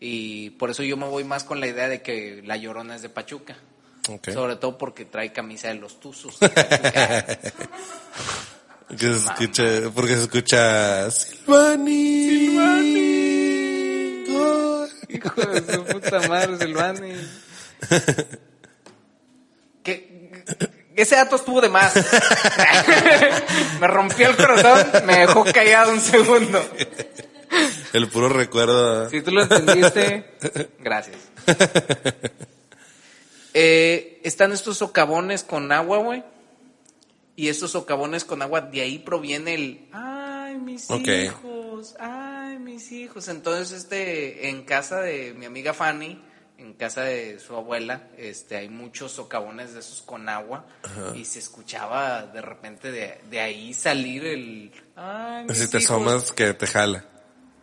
Y por eso yo me voy más con la idea de que la Llorona es de Pachuca. Ok. Sobre todo porque trae camisa de los Tuzos. de Pachuca. Que se escucha, porque se escucha Silvani. Silvani. Hijo de su puta madre, Silvani. que, ese dato estuvo de más. me rompió el corazón, me dejó callado un segundo. El puro recuerdo. Si tú lo entendiste, gracias. Eh, están estos socavones con agua, güey. Y estos socavones con agua, de ahí proviene el, ay, mis hijos, ay, mis hijos. Entonces, este, en casa de mi amiga Fanny, en casa de su abuela, este, hay muchos socavones de esos con agua. Y se escuchaba de repente de, de ahí salir el, ay, Si te hijos". asomas que te jala.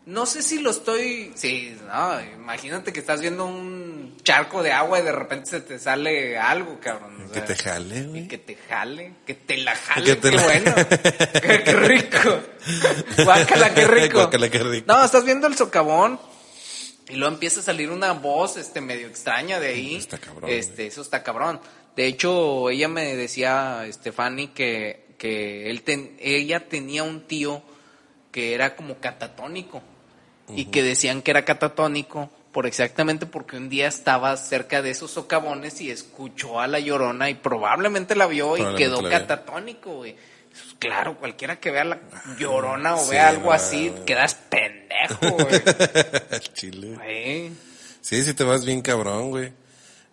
No sé si lo estoy. Sí, no, imagínate que estás viendo un charco de agua y de repente se te sale algo, cabrón. o Que sea, te jale, y güey. que te jale, que te la jale, Que te qué la- bueno. qué, qué rico. Guácala, qué rico. Guácala, qué rico. No, estás viendo el socavón y luego empieza a salir una voz este medio extraña de ahí. Está cabrón, Este, eso está cabrón. De hecho, ella me decía, Stefani, que, que él ten- ella tenía un tío que era como catatónico y que decían que era catatónico por exactamente porque un día estaba cerca de esos socavones y escuchó a la llorona y probablemente la vio y quedó catatónico, güey. Pues, Claro, cualquiera que vea la llorona o Sí, vea algo no, así, güey. quedas güey. Al chile. Güey. Sí, sí te vas bien cabrón, güey.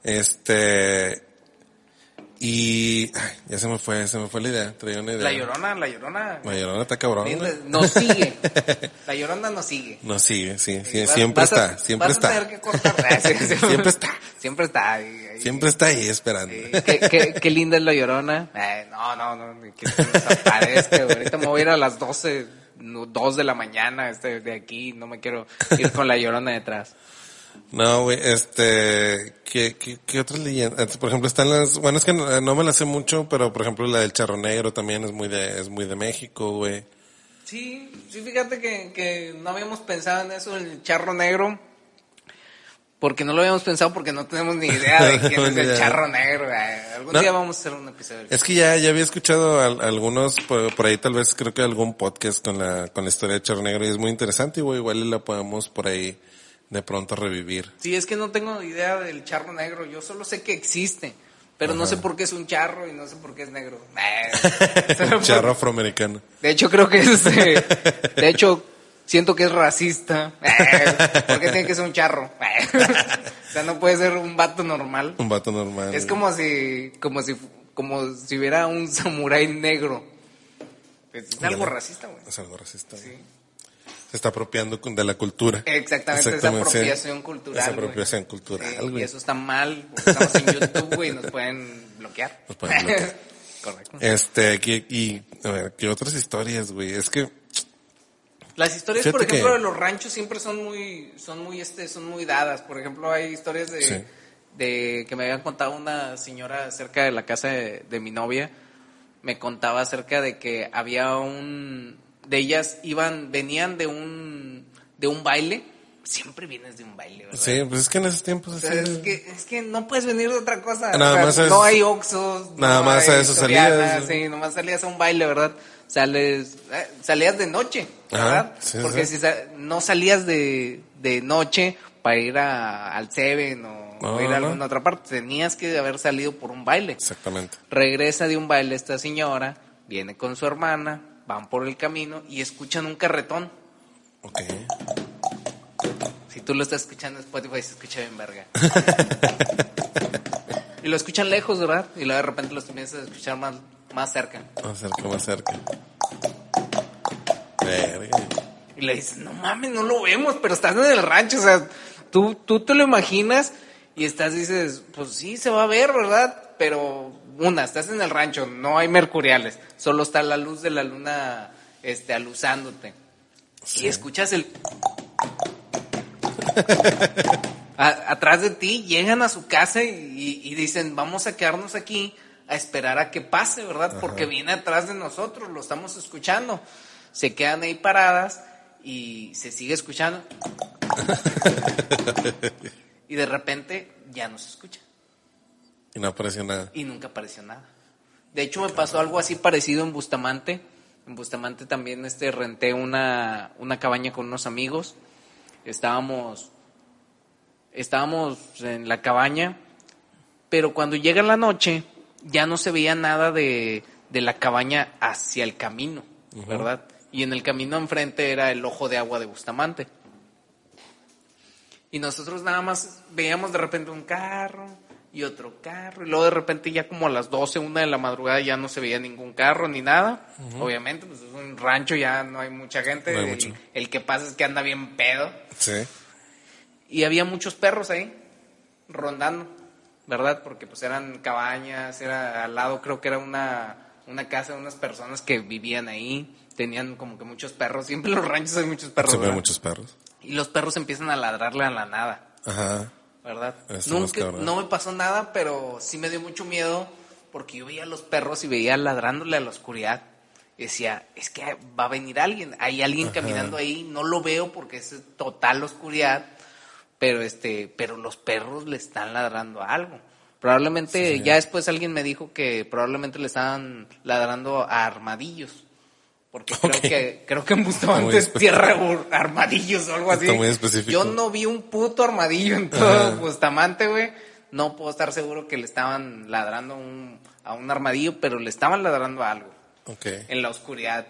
Este. Y. Ay, ya se me fue, se me fue la idea. Traía una idea. La llorona, la llorona. La llorona está cabrón. Nos sigue. La llorona nos sigue. No sigue, sí, sí, Vas- siempre vas a- está, siempre vas a está. tener que cortar. Sí. Siempre está. Siempre está. ahí, ahí. Siempre está ahí esperando. Sí, qué, qué- qué linda es la llorona. Eh, no, no, no, que se desaparezca. Ahorita me voy a ir a las 12, no, 2 de la mañana este, de aquí. No me quiero ir con la llorona detrás. No, güey, este, ¿qué, qué, qué otras leyendas? Por ejemplo, están las, bueno, es que no, no me las sé mucho, pero por ejemplo la del charro negro también es muy de, es muy de México, güey. Sí, sí, fíjate que, que no habíamos pensado en eso, el charro negro. Porque no lo habíamos pensado porque no tenemos ni idea de quién es el charro negro. Algún No. día vamos a hacer un episodio. Es que ya, ya había escuchado al- algunos, por, por ahí tal vez creo que algún podcast con la, con la historia de charro negro y es muy interesante, güey, igual la podemos por ahí de pronto revivir. Sí, es que no tengo idea del charro negro. Yo solo sé que existe. Pero no sé por qué es un charro y no sé por qué es negro. Charro afroamericano. De hecho, creo que es. eh, de hecho, siento que es racista. Eh, porque tiene que ser un charro. Eh, o sea, no puede ser un vato normal. Un vato normal. Es como si, como si, como si hubiera un samurái negro. Pues es algo racista, güey. Es algo racista. Sí. Se está apropiando de la cultura. Exactamente, Exactamente, es sí. apropiación cultural. Es güey. apropiación cultural, Sí, güey. y eso está mal, estamos en YouTube, güey, y nos pueden bloquear. Nos pueden bloquear. Correcto. Este, ¿qué- y, a ver, ¿qué otras historias, güey? Es que, Las historias, Fíjate por ejemplo, que- de los ranchos siempre son muy, son muy, este, son muy dadas. Por ejemplo, hay historias de, Sí. de que me habían contado una señora cerca de la casa de, de mi novia. Me contaba acerca de que había un, de ellas iban, venían de un, de un baile. Siempre vienes de un baile, ¿verdad? sí, pues es que en esos tiempos O así. sea, es que, es que no puedes venir de otra cosa. Nada O sea, más es- no hay Oxxos. nada no más a eso salías. Sí, nomás salías a un baile, ¿verdad? Sales, eh, salías de noche, Ajá, ¿verdad? sí, Porque sí. si no salías de, de noche para ir a, al Seven o, No, o ir a no. alguna otra parte, tenías que haber salido por un baile. Exactamente. Regresa de un baile esta señora, viene con su hermana, van por el camino y escuchan un carretón. Ok. Si tú lo estás escuchando en Spotify, se escucha bien verga. y lo escuchan lejos, ¿verdad? Y luego de repente los comienzas a escuchar más, más cerca. Más cerca, más cerca. Verga. Y le dices, no mames, no lo vemos, pero estás en el rancho. O sea, tú, tú te lo imaginas y estás, dices, pues sí, se va a ver, ¿verdad? Pero, una, estás en el rancho, no hay mercuriales. Solo está la luz de la luna este, aluzándote. Sí. Y escuchas el... A- atrás de ti llegan a su casa y, y- y dicen, vamos a quedarnos aquí a esperar a que pase, ¿verdad? Porque viene atrás de nosotros, lo estamos escuchando. Se quedan ahí paradas y se sigue escuchando. y de repente ya no se escucha Y no apareció nada. y nunca apareció nada. De hecho, me pasó algo así parecido en Bustamante. En Bustamante también este, renté una, una cabaña con unos amigos. Estábamos, estábamos en la cabaña Pero cuando llega la noche, ya no se veía nada de, de la cabaña hacia el camino, ¿verdad? Y en el camino enfrente era el ojo de agua de Bustamante. Y nosotros nada más veíamos de repente un carro y otro carro. Y luego de repente ya como a las 12, una de la madrugada ya no se veía ningún carro ni nada. Obviamente, pues es un rancho, ya no hay mucha gente. No hay el, mucho. el que pasa es que anda bien pedo. Sí. Y había muchos perros ahí, rondando, ¿verdad? Porque pues eran cabañas, era al lado creo que era una, una casa de unas personas que vivían ahí. Tenían como que muchos perros. Siempre en los ranchos hay muchos perros. Siempre hay muchos perros. Y los perros empiezan a ladrarle a la nada. Ajá. ¿Verdad? Nunca, cabrón. no me pasó nada, pero sí me dio mucho miedo porque yo veía a los perros y veía ladrándole a la oscuridad. Y decía, es que va a venir alguien, hay alguien caminando ahí, no lo veo porque es total oscuridad, pero este, pero los perros le están ladrando a algo. Probablemente, ya después alguien me dijo que probablemente le estaban ladrando a armadillos. Porque creo que, creo que en Bustamante es tierra armadillos o algo así. Está muy específico. Yo no vi un puto armadillo en todo Bustamante, güey. No puedo estar seguro que le estaban ladrando un- a un armadillo, pero le estaban ladrando a algo Ok. en la oscuridad.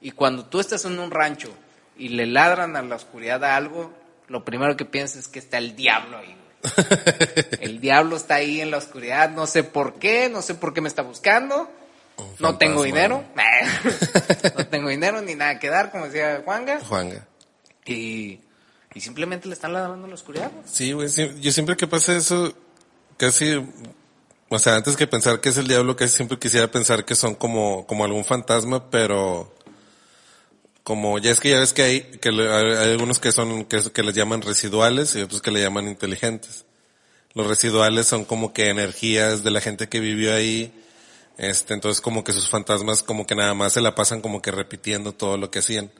Y cuando tú estás en un rancho y le ladran a la oscuridad a algo, lo primero que piensas es que está el diablo ahí, güey. El diablo está ahí en la oscuridad, no sé por qué, no sé por qué me está buscando. No tengo dinero. no tengo dinero ni nada que dar, como decía Juanga. Juanga. Y, y simplemente le están ladrando la oscuridad. Sí, güey, sí, yo siempre que pasa eso, casi, o sea, antes que pensar que es el diablo, casi siempre quisiera pensar que son como, como algún fantasma, pero como ya es que ya ves que hay, que hay algunos que son, que, que les llaman residuales y otros que le llaman inteligentes. Los residuales son como que energías de la gente que vivió ahí, este, entonces como que sus fantasmas como que nada más se la pasan como que repitiendo todo lo que hacían.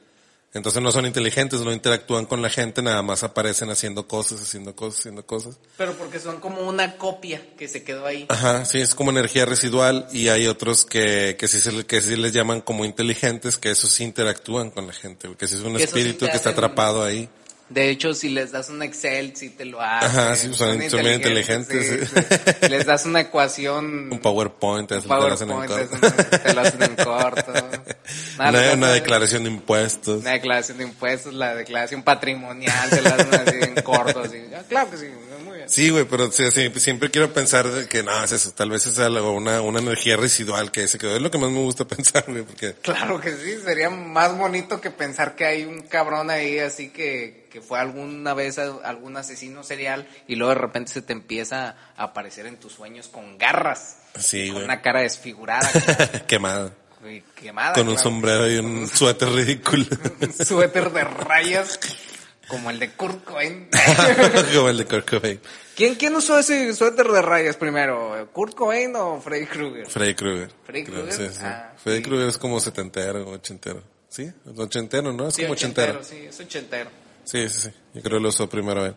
Entonces no son inteligentes, no interactúan con la gente, nada más aparecen haciendo cosas, haciendo cosas, haciendo cosas. Pero porque son como una copia que se quedó ahí. Ajá, sí, es como energía residual y hay otros que, que sí se que sí les llaman como inteligentes, que esos sí interactúan con la gente, que sí es un Que esos sí espíritu que está atrapado ahí. De hecho, si les das un Excel, si te lo hacen. Ajá, sí, son- bien inteligentes, sí, sí. sí. Les das una ecuación. Un PowerPoint, te un hacen- te lo hacen en PowerPoint, corto. te, te lo hacen en corto. Nada, Una, una declaración de impuestos. Una declaración de impuestos, la declaración patrimonial, se la hacen así en corto. Así. Ah, claro que sí, muy bien. Sí, güey, pero siempre quiero pensar que no, es eso, tal vez es algo, una, una energía residual que se quedó. Es lo que más me gusta pensar, güey, porque Claro que sí, sería más bonito que pensar que hay un cabrón ahí así que, que fue alguna vez a- algún asesino serial y luego de repente se te empieza a aparecer en tus sueños con garras, sí, con güey, una cara desfigurada, quemada. quemada. Con un claro. sombrero y un suéter ridículo. Un suéter de rayas como el de Kurt Cobain. como el de Kurt Cobain. ¿Quién, ¿Quién usó ese suéter de rayas primero? ¿Kurt Cobain o Freddy Krueger? Freddy Krueger. Freddy Krueger, Sí, sí. ah, Freddy sí. Krueger es como setentero, ochentero. ¿Sí? Ochentero, ¿no? Es como ochentero. Sí, es ochentero. Sí, sí, sí. Yo creo que lo usó primero él.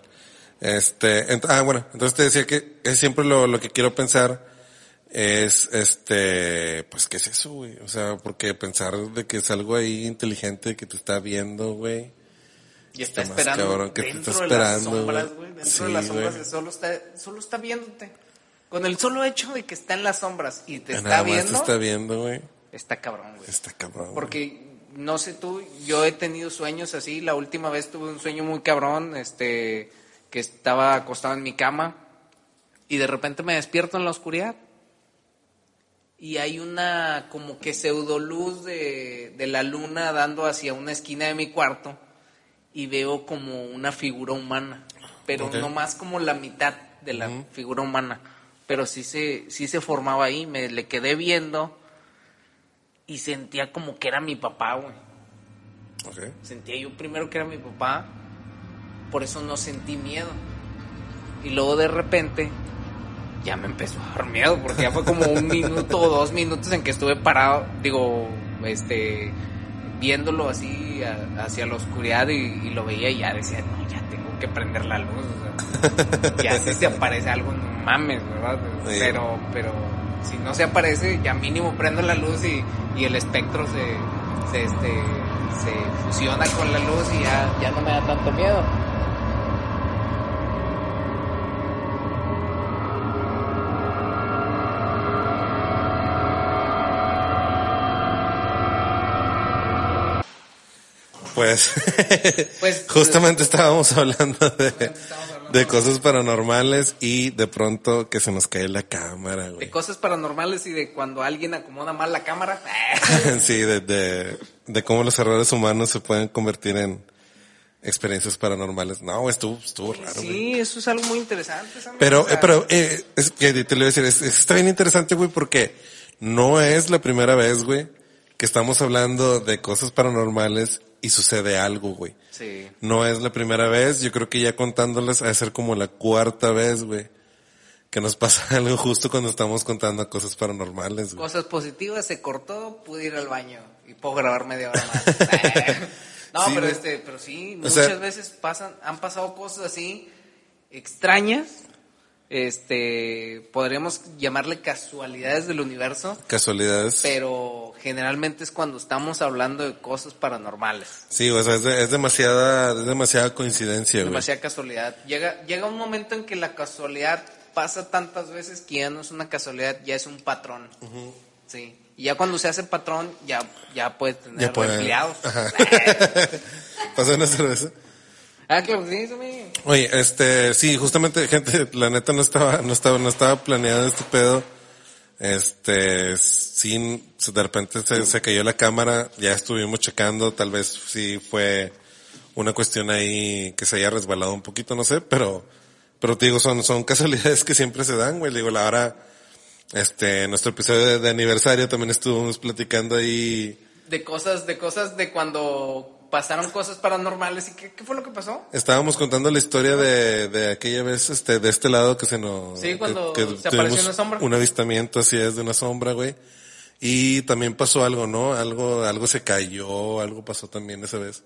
Este, ah, bueno, entonces te decía que es siempre lo, lo que quiero pensar es, este, pues, ¿qué es eso, güey? O sea, porque pensar de que es algo ahí inteligente que te está viendo, güey. Y está, Está esperando cabrón que te dentro está de las esperando, sombras, güey. Dentro Sí, de las sombras güey. solo está, solo está viéndote. Con el solo hecho de que está en las sombras y te está Nada más viendo, te está viendo, güey. está cabrón, güey. Está cabrón. güey. Porque, no sé tú, yo he tenido sueños así. La última vez tuve un sueño muy cabrón, este, que estaba acostado en mi cama y de repente me despierto en la oscuridad. Y hay una como que pseudo luz de, de la luna dando hacia una esquina de mi cuarto y veo como una figura humana, pero no más como la mitad de la figura humana, pero sí se, sí se formaba ahí, me le quedé viendo y sentía como que era mi papá, güey. Ok. Sentía yo primero que era mi papá, por eso no sentí miedo. Y luego de repente ya me empezó a dar miedo, porque ya fue como un minuto o dos minutos en que estuve parado, digo, este, viéndolo así a- hacia la oscuridad y, y lo veía y ya decía, no, ya tengo que prender la luz. O sea, ya si se aparece algo, no mames, ¿verdad? Sí. Pero, pero si no se aparece, ya mínimo prendo la luz y, y el espectro se, se, este, se fusiona con la luz y ya, ya no me da tanto miedo. Pues, Pues, justamente estábamos hablando de, de cosas paranormales y de pronto que se nos cae la cámara, de güey. cosas paranormales y de cuando alguien acomoda mal la cámara. sí, de, de, de cómo los errores humanos se pueden convertir en experiencias paranormales. No, estuvo, estuvo raro, güey. sí, eso es algo muy interesante. Pero, O sea, eh, pero, eh, es que te lo voy a decir, es- es- está bien interesante, güey, porque no es la primera vez, güey, que estamos hablando de cosas paranormales y sucede algo, güey. Sí. No es la primera vez, yo creo que ya contándoles a ser como la cuarta vez, güey, que nos pasa algo justo cuando estamos contando cosas paranormales, güey. Cosas positivas, se cortó, pude ir al baño y puedo grabar media hora más. no, Sí, pero güey. este, pero sí, O muchas sea- veces pasan, han pasado cosas así extrañas. Este, podríamos llamarle casualidades del universo, Casualidades. pero generalmente es cuando estamos hablando de cosas paranormales. Sí, o sea, es, de- es demasiada, es demasiada coincidencia, güey. Demasiada casualidad. Llega, llega un momento en que la casualidad pasa tantas veces que ya no es una casualidad, ya es un patrón. Sí. Y ya cuando se hace patrón, ya, ya puedes tener Ya puede- empleados. ¿Pasa una cerveza? ah, claro, sí. Oye, este, sí, justamente, gente, la neta no estaba, no estaba, no estaba planeado este pedo. Este, sí, de repente se, se cayó la cámara, ya estuvimos checando, tal vez sí fue una cuestión ahí que se haya resbalado un poquito, no sé, pero, pero te digo, son, son casualidades que siempre se dan, güey. Digo, la hora, este, nuestro episodio de aniversario también estuvimos platicando ahí, De cosas, de cosas de cuando pasaron cosas paranormales. ¿Y qué, qué fue lo que pasó? Estábamos contando la historia de, de aquella vez, este, de este lado que se nos... Sí, cuando que, se apareció una sombra. Un avistamiento, así es, de una sombra, güey. Y también pasó algo, ¿no? Algo, algo se cayó, algo pasó también esa vez.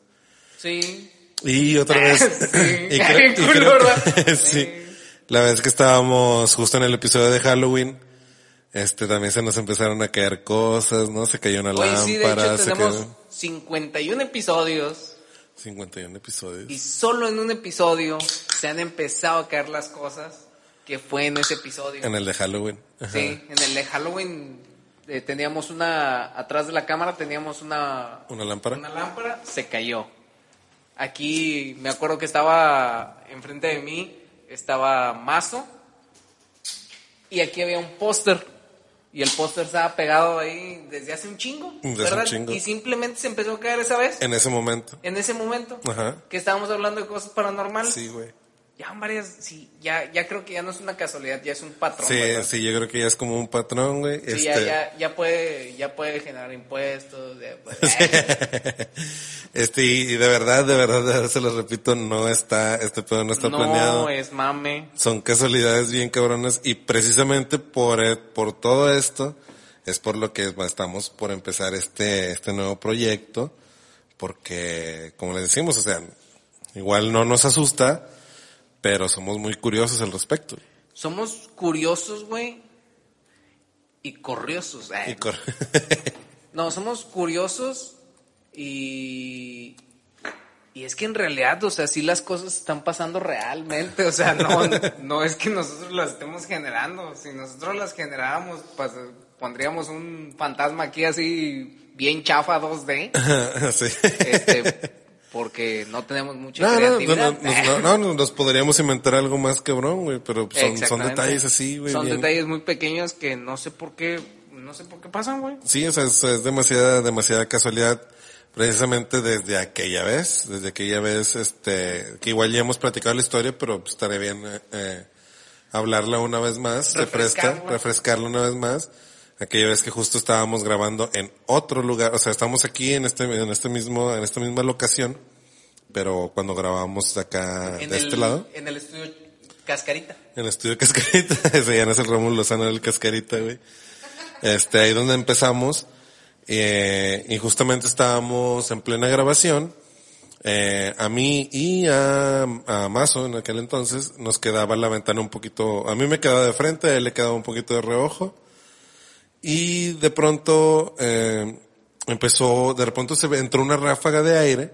Sí. Y otra vez... Sí. y creo- y creo- sí. La vez que estábamos justo en el episodio de Halloween, este, también se nos empezaron a caer cosas, ¿no? Se cayó una Hoy sí, de lámpara, hecho, se cayó... 51 episodios 51 episodios. y solo en un episodio se han empezado a caer las cosas que fue en ese episodio. En el de Halloween. Ajá. Sí, en el de Halloween eh, teníamos una, atrás de la cámara teníamos una, Una lámpara. una lámpara, se cayó. Aquí me acuerdo que estaba enfrente de mí, estaba Mazo, y aquí había un póster, y el póster estaba pegado ahí desde hace un chingo, Desde ¿verdad? un chingo. Y simplemente se empezó a caer esa vez, En ese momento. en ese momento, Ajá. que estábamos hablando de cosas paranormales. Sí, güey. Ya varias, sí, ya, ya creo que ya no es una casualidad, ya es un patrón. Sí, ¿verdad? sí, yo creo que ya es como un patrón, güey. Sí, este, ya, ya, ya puede, ya puede generar impuestos. ya puede- este, y, de verdad, de verdad, de verdad, se los repito, no está, este pedo no está no planeado. es mame. Son casualidades bien cabronas y precisamente por, eh, por todo esto es por lo que estamos por empezar este, este nuevo proyecto, porque, como les decimos, o sea, igual no nos asusta, pero somos muy curiosos al respecto. Somos curiosos, güey. Y corriosos. eh. Y cor- No, somos curiosos y... Y es que en realidad, o sea, sí las cosas están pasando realmente, o sea, no, no es que nosotros las estemos generando, si nosotros las generáramos, pues pondríamos un fantasma aquí así bien chafa 2D, sí. este, porque no tenemos mucha No, no, no, creatividad. no, no, no, nos podríamos inventar algo más cabrón, güey, pero son, son detalles así, güey. Son bien- detalles muy pequeños que no sé por qué, no sé por qué pasan, güey. Sí, o sea, es, es demasiada, demasiada casualidad, precisamente desde aquella vez, desde aquella vez, este, que igual ya hemos platicado la historia, pero pues, estaría bien, eh, eh, hablarla una vez más, refresca, Refrescarla. refrescarla una vez más. Aquella vez que justo estábamos grabando en otro lugar, o sea, estamos aquí en este, en este mismo, en esta misma locación, pero cuando grabamos acá En de el, este lado, En el estudio Cascarita. en el estudio Cascarita, ese ya no es el Rómulo Lozano del Cascarita, güey. Este, ahí donde empezamos, eh, y justamente estábamos en plena grabación, eh, a mí y a, a Mazo en aquel entonces nos quedaba la ventana un poquito, a mí me quedaba de frente, a él le quedaba un poquito de reojo, y de pronto, eh, empezó, de repente se entró una ráfaga de aire,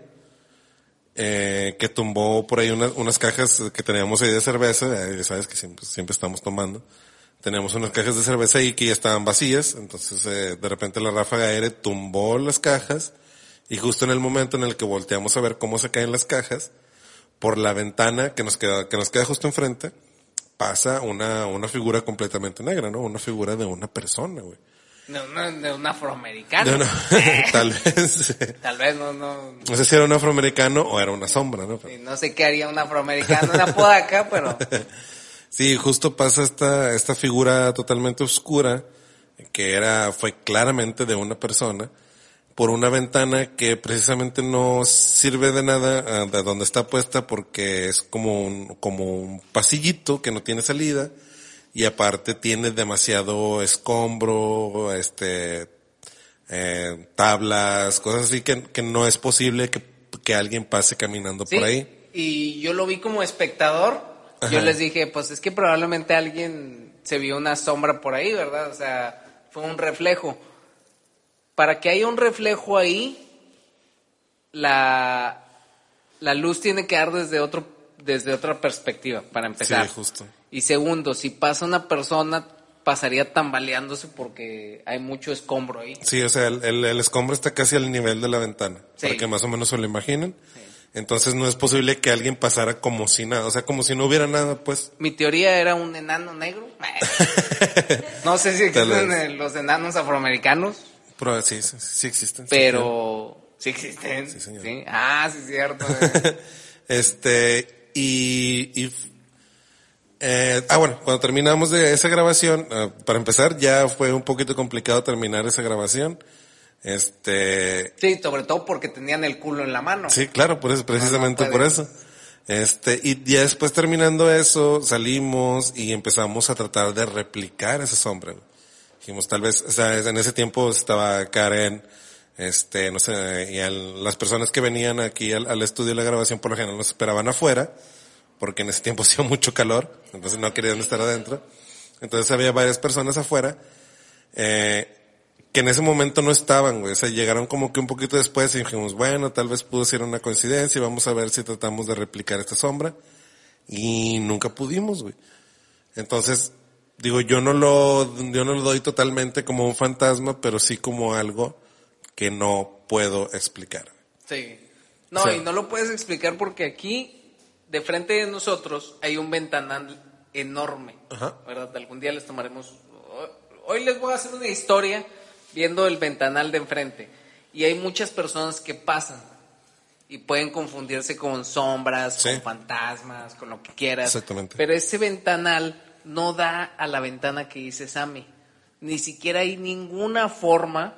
eh, que tumbó por ahí una- unas cajas que teníamos ahí de cerveza, eh, sabes que siempre, siempre estamos tomando. Teníamos unas cajas de cerveza ahí que ya estaban vacías, entonces eh, de repente la ráfaga de aire tumbó las cajas. Y justo en el momento en el que volteamos a ver cómo se caen las cajas, por la ventana que nos queda, que nos queda justo enfrente, pasa una, una figura completamente negra, ¿no? Una figura de una persona, güey. De, una- de un afroamericano. De una- tal vez. Tal vez no, no, No sé si era un afroamericano o era una sombra, ¿no? sí, no sé qué haría un afroamericano, una podaca, pero Sí, justo pasa esta, esta figura totalmente oscura, que era, fue claramente de una persona, por una ventana que precisamente no sirve de nada ah, de donde está puesta porque es como un, como un pasillito que no tiene salida y aparte tiene demasiado escombro, este, eh, tablas, cosas así que, que no es posible que, que alguien pase caminando sí. por ahí. Y yo lo vi como espectador. Yo les dije, pues es que probablemente alguien se vio una sombra por ahí, ¿verdad? O sea, fue un reflejo. Para que haya un reflejo ahí, la, la luz tiene que dar desde otro, desde otra perspectiva, para empezar. Sí, justo. Y segundo, si pasa una persona, pasaría tambaleándose porque hay mucho escombro ahí. Sí, o sea, el, el, el escombro está casi al nivel de la ventana, Sí. para que más o menos se lo imaginen. Entonces no es posible que alguien pasara como si nada, o sea, como si no hubiera nada, pues. Mi teoría era un enano negro. no sé si existen los enanos afroamericanos, Pero sí, sí, sí existen. pero sí existen. Sí, señor. Sí. Ah, sí, es cierto. eh. Este, y, y eh, ah, bueno, cuando terminamos de esa grabación, ah, para empezar, ya fue un poquito complicado terminar esa grabación. Este, Sí, sobre todo porque tenían el culo en la mano. Sí, claro, por eso, precisamente no por eso. Este, y ya después terminando eso, salimos y empezamos a tratar de replicar esa sombra. Dijimos, tal vez, o sea, en ese tiempo estaba Karen, este, no sé, y al- las personas que venían aquí al, al estudio de la grabación por lo general nos esperaban afuera, porque en ese tiempo hacía mucho calor, entonces no querían estar adentro. Entonces había varias personas afuera, eh, que en ese momento no estaban, güey. O sea, llegaron como que un poquito después y dijimos, bueno, tal vez pudo ser una coincidencia y vamos a ver si tratamos de replicar esta sombra. Y nunca pudimos, güey. Entonces, digo, yo no lo, yo no lo doy totalmente como un fantasma, pero sí como algo que no puedo explicar. Sí. No, O sea- y no lo puedes explicar porque aquí, de frente de nosotros, hay un ventanal enorme. Ajá. ¿Verdad? Algún día les tomaremos. Hoy les voy a hacer una historia viendo el ventanal de enfrente. Y hay muchas personas que pasan y pueden confundirse con sombras, Sí. con fantasmas, con lo que quieras. Exactamente. Pero ese ventanal no da a la ventana que dice Sammy. Ni siquiera hay ninguna forma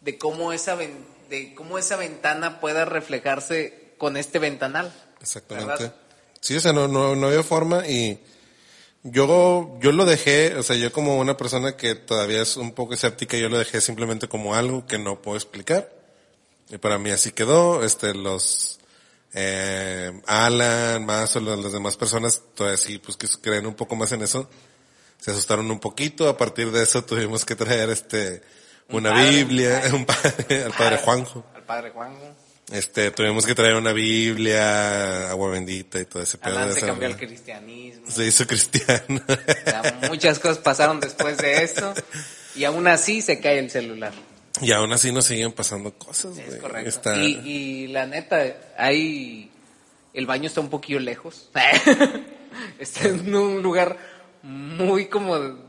de cómo esa de cómo esa ventana pueda reflejarse con este ventanal. Exactamente. ¿Verdad? Sí, o sea, no, no, no había forma y yo, yo lo dejé, o sea, yo como una persona que todavía es un poco escéptica, yo lo dejé simplemente como algo que no puedo explicar. Y para mí así quedó, este, los, eh, Alan, más o las demás personas, todavía sí, pues que creen un poco más en eso, se asustaron un poquito, a partir de eso tuvimos que traer este, Un una padre. Biblia, un padre, al padre Juanjo. Al padre Juanjo. Este, tuvimos que traer una Biblia, agua bendita y todo ese pedo. Alan se esa cambió al cristianismo. Se hizo cristiano. O sea, muchas cosas pasaron después de esto. Y aún así se cae el celular. Y aún así nos siguen pasando cosas, Es güey. correcto. Está- Y, y la neta, hay. El baño está un poquillo lejos. está en un lugar muy como.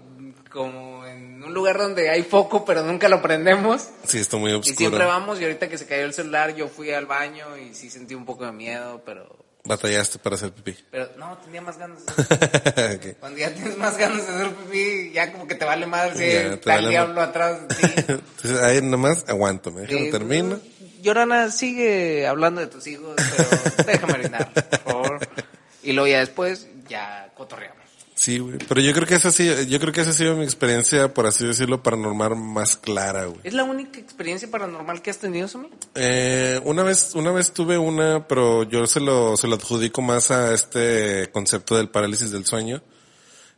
Como en un lugar donde hay foco, pero nunca lo prendemos. Sí, está muy Y oscuro. siempre vamos. Y ahorita que se cayó el celular, yo fui al baño y sí sentí un poco de miedo, pero. Batallaste para hacer pipí. Pero no, tenía más ganas. de- Ok. Cuando ya tienes más ganas de hacer pipí, ya como que te vale madre si está el vale diablo atrás de ti. Entonces, ahí nomás aguanto, me déjame Sí, termino. Llorana, sigue hablando de tus hijos, pero déjame orinar, por favor. Y luego ya después, ya cotorreamos. Sí, güey. Pero yo creo que esa sí, yo creo que esa ha sido mi experiencia, por así decirlo, paranormal más clara, güey. ¿Es la única experiencia paranormal que has tenido, Sammy? Eh, una vez, una vez tuve una, pero yo se lo, se lo adjudico más a este concepto del parálisis del sueño.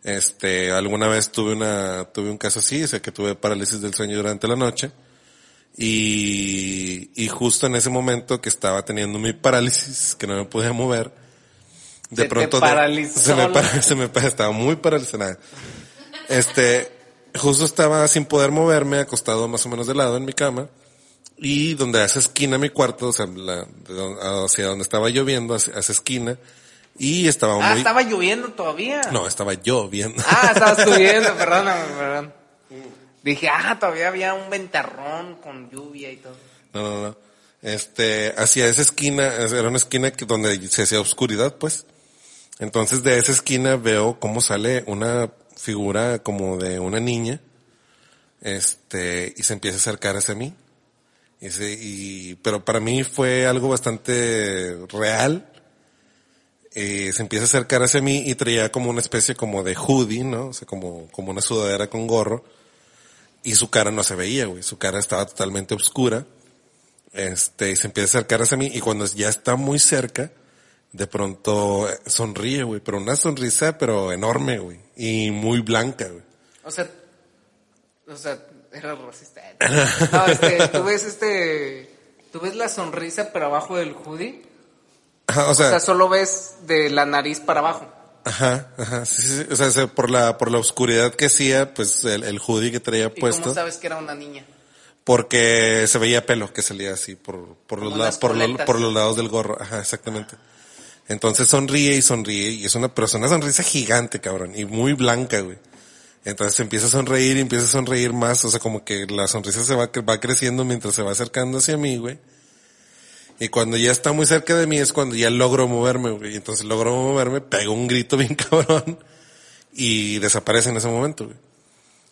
Este, alguna vez tuve una, tuve un caso así, o sea que tuve parálisis del sueño durante la noche. Y, y justo en ese momento que estaba teniendo mi parálisis, que no me podía mover, de Se te pronto de- paralizó se me, para- se me para- estaba muy paralizada. Este, justo estaba sin poder moverme, acostado más o menos de lado en mi cama, Y donde hace esquina mi cuarto, o sea, la, hacia donde estaba lloviendo, hacia, hacia esquina. Y estaba Ah, muy... estaba lloviendo todavía. No, estaba yo viendo. Ah, estabas tú viendo, perdóname, perdón. Dije, ah, todavía había un ventarrón con lluvia y todo. No, no, no. Este, hacia esa esquina, era una esquina que donde se hacía oscuridad, pues. Entonces de esa esquina veo cómo sale una figura como de una niña, este, y se empieza a acercar hacia mí. Y se, y, pero para mí fue algo bastante real. Eh, se empieza a acercar hacia mí y traía como una especie como de hoodie, ¿no? O sea, como, como una sudadera con gorro. Y su cara no se veía, güey. Su cara estaba totalmente oscura. Este, y se empieza a acercar hacia mí y cuando ya está muy cerca, de pronto eh, sonríe, güey. Pero una sonrisa, pero enorme, güey. Y muy blanca, güey. O sea, o sea, era racista. No, este, tú ves este, tú ves la sonrisa pero abajo del hoodie. Ajá, o O sea, solo ves de la nariz para abajo. ajá, ajá, sí, sí. O sea, se- por la, por la oscuridad que hacía, pues el, el hoodie que traía ¿Y puesto. cómo sabes que era una niña? Porque se veía pelo que salía así por, por los lados, por, lo- coletas. por los lados del gorro. Ajá, exactamente. Entonces sonríe y sonríe y es una, pero es una sonrisa gigante, cabrón, y muy blanca, güey. Entonces empieza a sonreír y empieza a sonreír más, o sea, como que la sonrisa se va, va creciendo mientras se va acercando hacia mí, güey. Y cuando ya está muy cerca de mí es cuando ya logro moverme, güey. Entonces logro moverme, pego un grito bien cabrón y desaparece en ese momento, güey.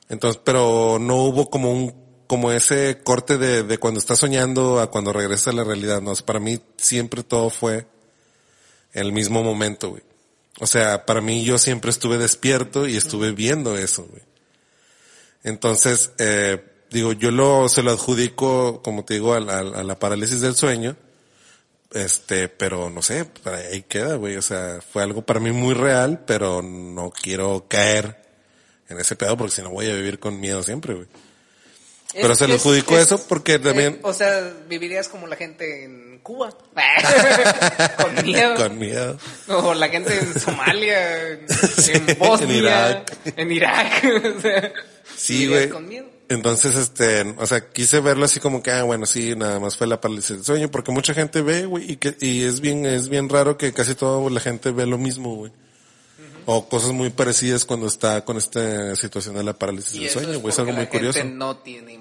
Entonces, pero no hubo como un, como ese corte de, de cuando estás soñando a cuando regresa a la realidad, no, para mí siempre todo fue el mismo momento, güey. O sea, para mí yo siempre estuve despierto y estuve viendo eso, güey. Entonces, eh, digo, yo lo, se lo adjudico, como te digo, a la, a la parálisis del sueño. Este, pero no sé, para ahí queda, güey. O sea, fue algo para mí muy real, pero no quiero caer en ese pedo porque si no voy a vivir con miedo siempre, güey. Pero Es- se le es- adjudico es- eso porque también- eh, o sea, vivirías como la gente en Cuba. Con miedo. Con miedo. O la gente en Somalia, en, en Bosnia, en Irak. en Irak. o sea, Sí, güey. con miedo. Entonces, este, o sea, quise verlo así como que, ah, bueno, sí, nada más fue la parálisis del sueño, porque mucha gente ve, güey, y que, y es bien, es bien raro que casi toda la gente ve lo mismo, güey. O cosas muy parecidas cuando está con esta situación de la parálisis Y del sueño, es güey, es porque algo muy la gente curioso. no tiene.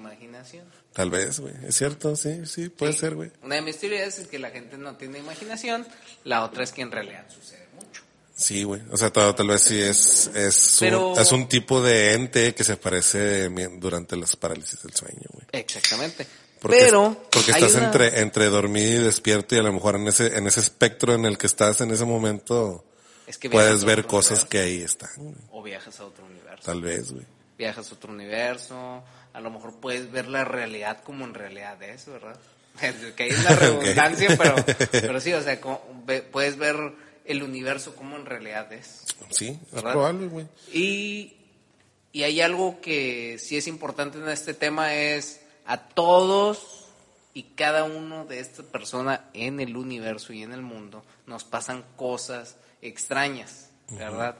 Tal vez, güey, es cierto, sí, sí, puede Sí. ser, güey. Una de mis teorías es que la gente no tiene imaginación, la otra es que en realidad sucede mucho. Sí, güey, o sea, tal, tal vez sí es, es, Pero- un, es un tipo de ente que se aparece durante las parálisis del sueño, güey. Exactamente. Porque, Pero porque estás una- entre, entre dormido y despierto y a lo mejor en ese, en ese espectro en el que estás en ese momento Es que viajas puedes ver cosas universo. que ahí están, güey. o viajas a otro universo. Tal vez, güey. Viajas a otro universo, a lo mejor puedes ver la realidad como en realidad es, ¿verdad? que hay una redundancia, pero, pero sí, o sea, como ve- puedes ver el universo como en realidad es. Sí, es ¿Verdad? probable, güey. Y, y hay algo que sí es importante en este tema es a todos y cada uno de esta persona en el universo y en el mundo nos pasan cosas extrañas, ¿verdad?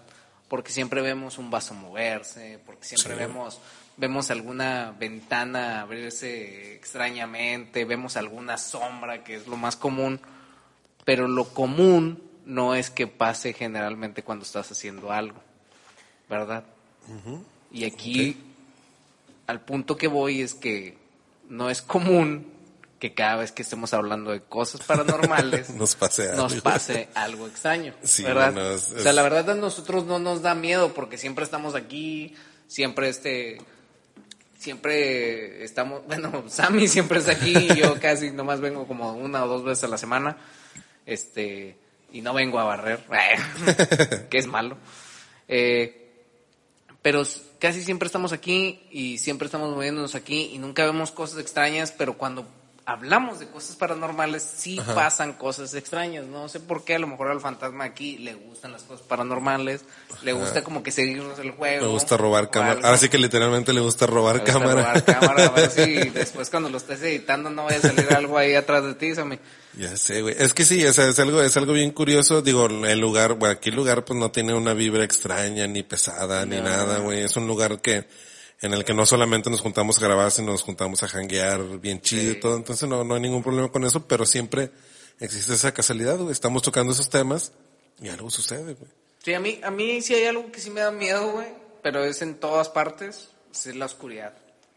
Porque siempre vemos un vaso moverse, porque siempre Sí. vemos vemos alguna ventana abrirse extrañamente, vemos alguna sombra que es lo más común, pero lo común no es que pase generalmente cuando estás haciendo algo, ¿verdad? Y aquí, al punto que voy es que no es común que cada vez que estemos hablando de cosas paranormales Nos pase algo. nos pase algo extraño, Sí, ¿verdad? bueno, es- O sea, la verdad a nosotros no nos da miedo porque siempre estamos aquí, siempre este siempre estamos, bueno, Sammy siempre está aquí y yo casi nomás vengo como una o dos veces a la semana. Este, y no vengo a barrer, que es malo. Eh, pero casi siempre estamos aquí y siempre estamos moviéndonos aquí y nunca vemos cosas extrañas, pero cuando hablamos de cosas paranormales sí pasan cosas extrañas. No sé por qué, a lo mejor al fantasma aquí le gustan las cosas paranormales, le gusta como que seguirnos el juego. Me gusta robar cámara. Ahora sí que literalmente le gusta robar Me gusta cámara. robar cámara, a ver si después cuando lo estés editando no vaya a salir algo ahí atrás de ti, Sammy. Ya sé, güey. Es que sí, o sea, es algo, es algo bien curioso. Digo, el lugar, bueno, aquí el lugar pues no tiene una vibra extraña, ni pesada, ni No. nada, güey. Es un lugar que en el que no solamente nos juntamos a grabar, sino nos juntamos a janguear bien chido y todo. Entonces no, no hay ningún problema con eso, pero siempre existe esa casualidad, güey. Estamos tocando esos temas y algo sucede, güey. Sí, a mí, a mí sí hay algo que sí me da miedo, güey, pero es en todas partes, es la oscuridad.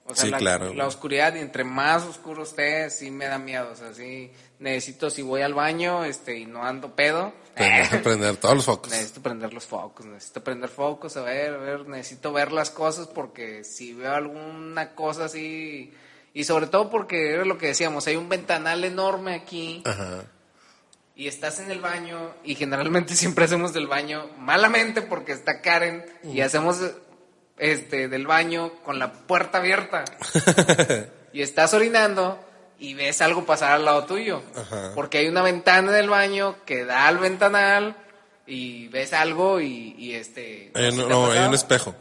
O sea, Sí, la, claro, la oscuridad y entre más oscuro esté, sí me da miedo. O sea, sí necesito, si voy al baño este, y no ando pedo, que prender todos los focos. necesito prender los focos, necesito prender focos, a ver, a ver, necesito ver las cosas porque si veo alguna cosa así, y sobre todo porque era lo que decíamos, hay un ventanal enorme aquí Ajá. y estás en el baño y generalmente siempre hacemos del baño malamente porque está Karen y hacemos este del baño con la puerta abierta y estás orinando y ves algo pasar al lado tuyo Ajá. porque hay una ventana en el baño que da al ventanal y ves algo y, y este Hay, ¿sí un- no, hay un espejo.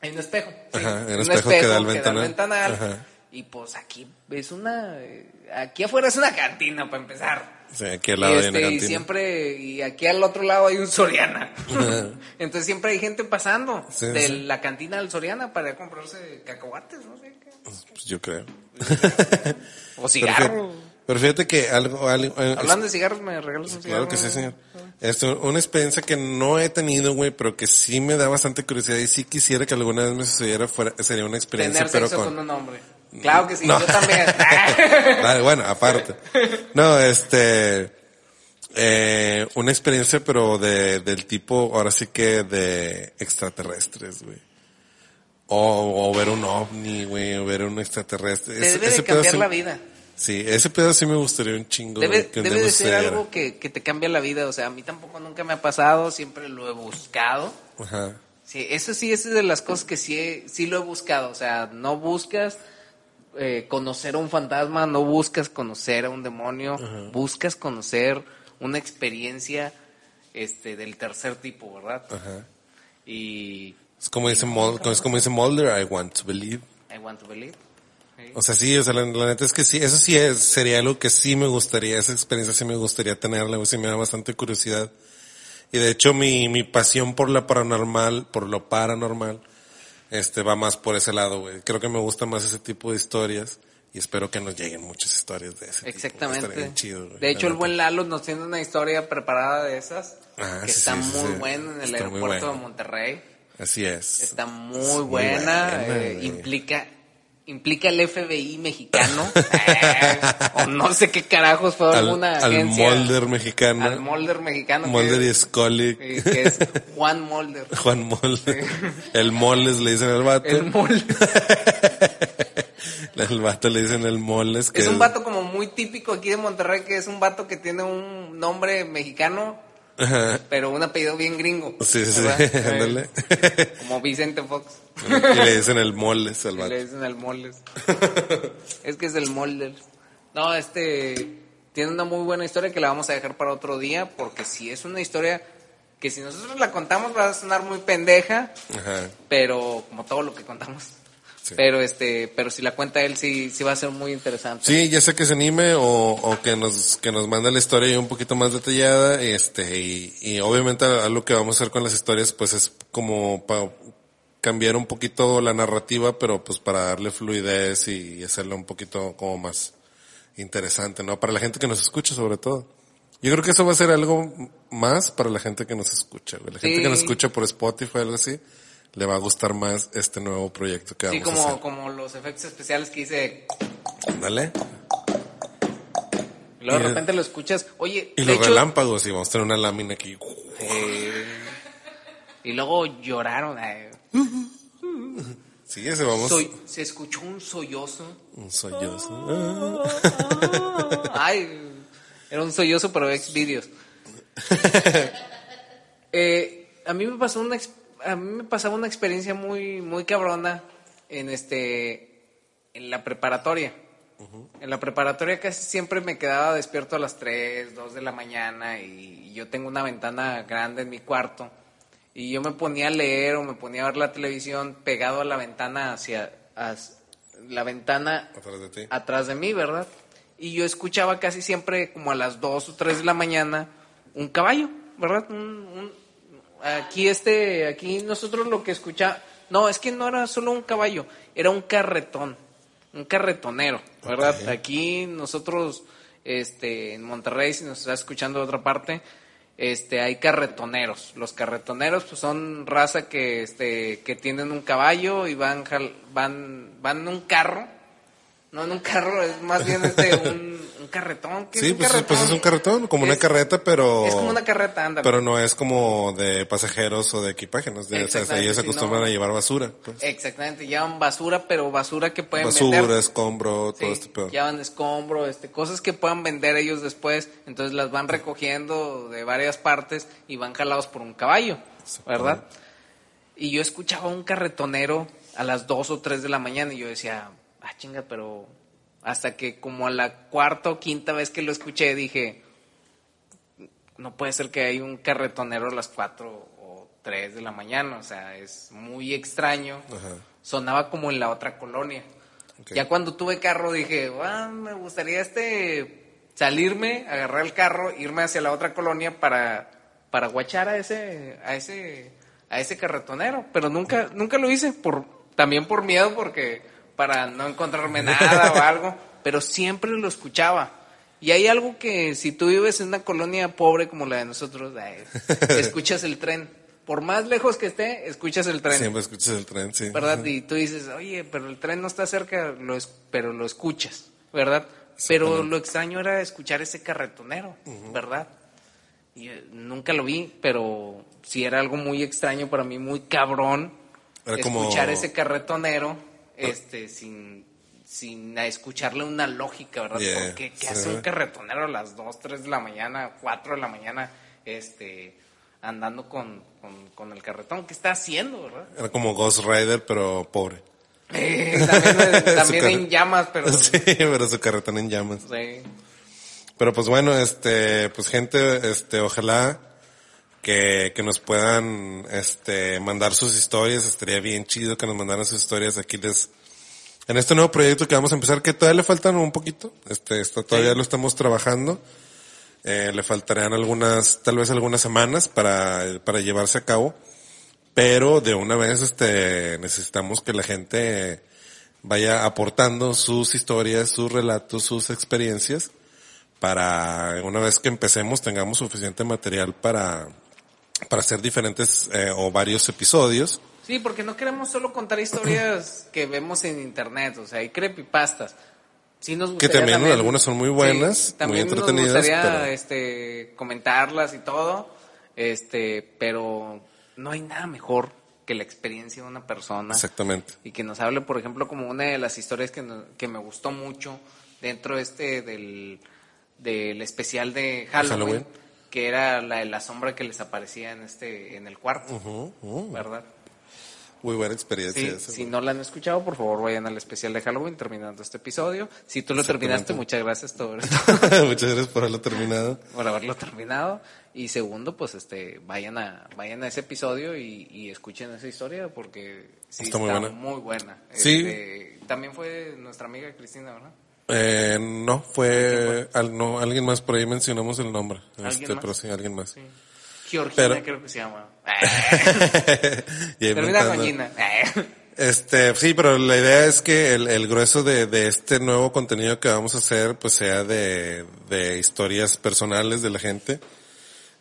Hay un espejo. sí. Ajá, hay un espejo que da al ventanal. ventanal. Ajá. Y pues aquí es una. eh, Aquí afuera es una cantina para empezar. Sí, aquí al Y, lado hay este, y siempre. Y aquí al otro lado hay un Soriana. Entonces siempre hay gente pasando Sí, de sí. la cantina al Soriana para comprarse cacahuates, no sé qué. Pues yo creo. O Pero cigarro. fíjate, pero fíjate que algo, algo Hablando de cigarros, me regalas un cigarro. Claro que sí, señor. Esto, una experiencia que no he tenido, güey, pero que sí me da bastante curiosidad y sí quisiera que alguna vez me sucediera fuera, sería una experiencia, Tener pero sexo con... con... un hombre. Claro que sí, No. yo también. Vale, bueno, aparte. No, este, eh, una experiencia, pero de, del tipo, ahora sí que de extraterrestres, güey. O, o ver un ovni, güey, o ver un extraterrestre. Te debe ese de cambiar la vida. Sí, ese pedo sí me gustaría un chingo. Debe, que un debe de ser algo que, que te cambia la vida. O sea, a mí tampoco nunca me ha pasado, siempre lo he buscado. Ajá. Sí, eso sí, esa es de las cosas que sí, he- sí lo he buscado. O sea, no buscas eh, conocer a un fantasma, no buscas conocer a un demonio, buscas conocer una experiencia este del tercer tipo, ¿verdad? Ajá. Y Es como dice, Mul- es como dice Mulder, I want to believe. I want to believe. Sí. O sea, sí, o sea, la, la neta es que sí, eso sí es, sería algo que sí me gustaría, esa experiencia sí me gustaría tenerla, sí me da bastante curiosidad. Y de hecho mi, mi pasión por la paranormal, por lo paranormal, este va más por ese lado, güey. Creo que me gusta más ese tipo de historias y espero que nos lleguen muchas historias de ese tipo. Exactamente. Estaría bien chido, güey, de hecho, el buen Lalo nos tiene una historia preparada de esas Ah, que sí, está sí, muy sí. buena en el Está aeropuerto de Monterrey. Así es. Está muy, Es muy buena, eh, implica implica el FBI mexicano eh, o no sé qué carajos fue Al, alguna al agencia Mulder mexicano. al Mulder mexicano que Mulder y Scully. eh, que es Juan Mulder Juan Mulder. El Moles le dicen al vato. el Mulder El vato le dicen el Moles. Que es un vato como muy típico aquí de Monterrey que es un vato que tiene un nombre mexicano Ajá. pero un apellido bien gringo Sí, sí, sí. ¿verdad? Ándale. como Vicente Fox y le dicen el Moles al vato. le dicen el es que es el Molder. No, este tiene una muy buena historia que la vamos a dejar para otro día porque si es una historia que si nosotros la contamos va a sonar muy pendeja, Ajá. pero como todo lo que contamos. Sí. Pero este, pero si la cuenta él sí sí va a ser muy interesante. Sí, ya sea que se anime o, o que nos que nos mande la historia un poquito más detallada, este y, y obviamente algo que vamos a hacer con las historias pues es como para cambiar un poquito la narrativa, pero pues para darle fluidez y, hacerla un poquito como más interesante, ¿no? Para la gente que nos escucha sobre todo. Yo creo que eso va a ser algo más para la gente que nos escucha, güey. La gente que nos escucha por Spotify o algo así, le va a gustar más este nuevo proyecto que Sí, vamos a como hacer. como los efectos especiales que hice Dale. y luego de repente lo escuchas, oye, Y de los hecho, relámpagos, y vamos a tener una lámina aquí. eh, y luego lloraron. eh. Sí, ese vamos. Soy- se escuchó un sollozo. Un sollozo. Ah. Ay, era un sollozo, pero ex vídeos. Eh, a mí me pasó una ex- a mí me pasaba una experiencia muy muy cabrona en este en la preparatoria. En la preparatoria casi siempre me quedaba despierto a las 3, 2 de la mañana y yo tengo una ventana grande en mi cuarto y yo me ponía a leer o me ponía a ver la televisión pegado a la ventana hacia as- la ventana Atrás de ti. atrás de mí, ¿verdad? Y yo escuchaba casi siempre como a las 2 o 3 de la mañana un caballo, ¿verdad? Un- un- aquí este, aquí nosotros lo que escucha, No, es que no era solo un caballo, era un carretón, un carretonero, ¿verdad? Aquí nosotros, este, en Monterrey, si nos estás escuchando de otra parte, este, hay carretoneros. Los carretoneros, pues, son raza que, este, que tienen un caballo y van, van, van en un carro. No en un carro, es más bien este, un, un carretón. ¿Qué es Sí, un pues, carretón? pues es un carretón, como una Es- carreta, pero... Es como una carreta, anda. Pero no es como de pasajeros o de equipaje, ¿no? Es de- o sea, ellos se acostumbran no. a llevar basura. pues. Exactamente, llevan basura, pero basura que pueden Basura, vender. escombro, todo Sí, este pedo. llevan escombro, este, cosas que puedan vender ellos después, entonces las van recogiendo de varias partes y van jalados por un caballo, ¿verdad? Y yo escuchaba un carretonero a las 2 o 3 de la mañana y yo decía, ah, chinga, pero hasta que como a la cuarta o quinta vez que lo escuché dije, no puede ser que hay un carretonero a las 4 o 3 de la mañana, o sea, es muy extraño. Ajá. Sonaba como en la otra colonia. Ya cuando tuve carro dije, ah, me gustaría este salirme, agarrar el carro, irme hacia la otra colonia para para guachar a ese a ese a ese carretonero, pero nunca nunca lo hice por también por miedo porque para no encontrarme nada o algo, pero siempre lo escuchaba. Y hay algo que si tú vives en una colonia pobre como la de nosotros, escuchas el tren. Por más lejos que esté, escuchas el tren. Siempre escuchas el tren, sí. ¿verdad? Y tú dices, oye, pero el tren no está cerca, lo es, pero lo escuchas, ¿verdad? Pero lo extraño era escuchar ese carretonero, ¿verdad? Y eh, nunca lo vi, pero sí era algo muy extraño para mí, muy cabrón, Era como- escuchar ese carretonero, este, sin, sin escucharle una lógica, ¿verdad? Yeah, Porque ¿qué sí. hace un carretonero a las 2, 3 de la mañana, 4 de la mañana, este, andando con, con, con el carretón? ¿Qué está haciendo, verdad? Era como Ghost Rider, pero pobre. Eh, también también en llamas, pero Sí, pero su carretón en llamas. sí. Pero pues bueno, este, pues gente, este, ojalá que, que nos puedan, este, mandar sus historias. Estaría bien chido que nos mandaran sus historias. Aquí les, en este nuevo proyecto que vamos a empezar, que todavía le faltan un poquito. Este, esto todavía Sí. lo estamos trabajando. Eh, le faltarían algunas, tal vez algunas semanas para, para llevarse a cabo. Pero de una vez, este, necesitamos que la gente vaya aportando sus historias, sus relatos, sus experiencias para una vez que empecemos tengamos suficiente material para, para hacer diferentes eh, o varios episodios. Sí, porque no queremos solo contar historias que vemos en internet, o sea, hay creepypastas. Sí nos Que también algunas son muy buenas, muy también entretenidas, Nos gustaría, pero- este, comentarlas y todo, este, pero no hay nada mejor que la experiencia de una persona. Exactamente. y que nos hable, por ejemplo, como una de las historias que, no- que me gustó mucho dentro este del, del especial de Halloween, Halloween. Que era la de la sombra que les aparecía en este en el cuarto. ¿verdad? Muy buena experiencia. Sí, esa, si güey. no la han escuchado, por favor vayan al especial de Halloween terminando este episodio. Si tú lo terminaste, muchas gracias todo. Muchas gracias por haberlo terminado. por haberlo terminado y segundo pues este vayan a vayan a ese episodio y, y escuchen esa historia porque sí Está muy buena. muy buena. Sí. Este, también fue nuestra amiga Cristina verdad Eh, no, fue, al, no, alguien más por ahí mencionamos el nombre. ¿Alguien Este, más? pero sí, alguien más. Sí. Georgina Pero- creo que se llama termina inventando. con Gina Este, sí, pero la idea es que el, el grueso de, de este nuevo contenido que vamos a hacer, pues sea de, de historias personales de la gente.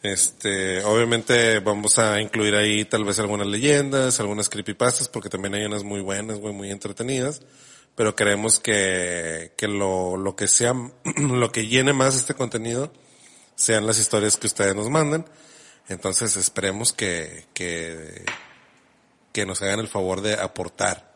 Este, obviamente vamos a incluir ahí tal vez algunas leyendas, algunas creepypastas, porque también hay unas muy buenas, güey, muy entretenidas. Pero queremos que, que lo, lo que sea, lo que llene más este contenido sean las historias que ustedes nos manden. Entonces esperemos que, que, que nos hagan el favor de aportar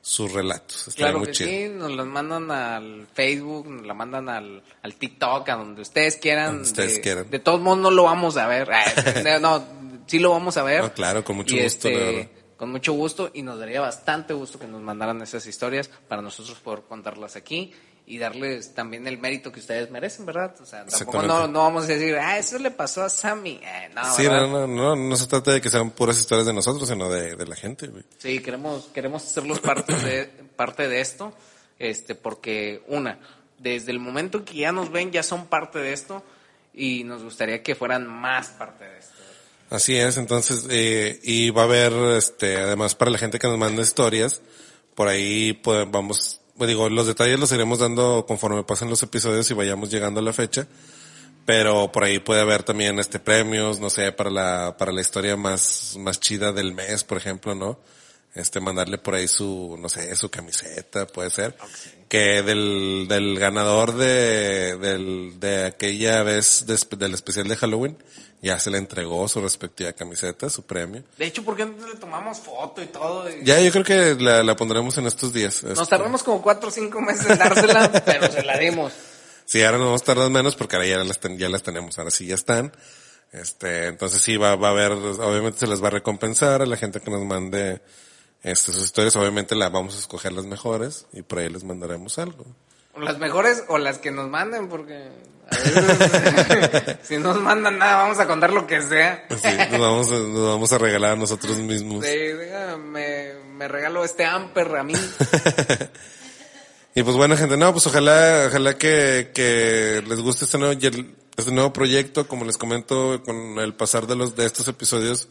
sus relatos. Claro muy que chido. sí nos las mandan al Facebook nos la mandan al, al TikTok a donde ustedes quieran Donde ustedes de, quieran. de todos modos no lo vamos a ver Ah, no sí lo vamos a ver No, claro, con mucho Y, gusto, verdad. Con mucho gusto y nos daría bastante gusto que nos mandaran esas historias para nosotros poder contarlas aquí y darles también el mérito que ustedes merecen, ¿verdad? O sea, tampoco no, no vamos a decir, ah, eso le pasó a Sammy. Eh, no, Sí, no, no, no, no se trata de que sean puras historias de nosotros, sino de, de la gente, güey. Sí, queremos, queremos hacerlos parte de, parte de esto, este, porque una, desde el momento que ya nos ven, ya son parte de esto, y nos gustaría que fueran más parte de esto. Así es, entonces, eh, y va a haber, este, además para la gente que nos manda historias, por ahí pues, vamos, digo, los detalles los iremos dando conforme pasen los episodios y vayamos llegando a la fecha, pero por ahí puede haber también este premios, no sé, para la, para la historia más, más chida del mes, por ejemplo, ¿no? Este, mandarle por ahí su, no sé, su camiseta, puede ser. Que del, del ganador de, del, de aquella vez de- del especial de Halloween, ya se le entregó su respectiva camiseta, su premio. De hecho, ¿por qué no le tomamos foto y todo? Y- Ya yo creo que la, la pondremos en estos días. Nos este. tardamos como cuatro o cinco meses en dársela, pero se la dimos. Sí, ahora nos vamos a tardar menos porque ahora ya las, ten- ya las tenemos, ahora sí ya están. Este, entonces sí va, va a haber, obviamente se les va a recompensar a la gente que nos mande sus historias, obviamente la vamos a escoger las mejores y por ahí les mandaremos algo. Las mejores o las que nos manden, porque a veces, si no nos mandan nada, vamos a contar lo que sea. Así, nos vamos, a, nos vamos a regalar a nosotros mismos. Sí, me, me regalo este amper a mí. Y pues bueno, gente, no, pues ojalá, ojalá que, que les guste este nuevo, este nuevo proyecto. Como les comento, con el pasar de los, de estos episodios,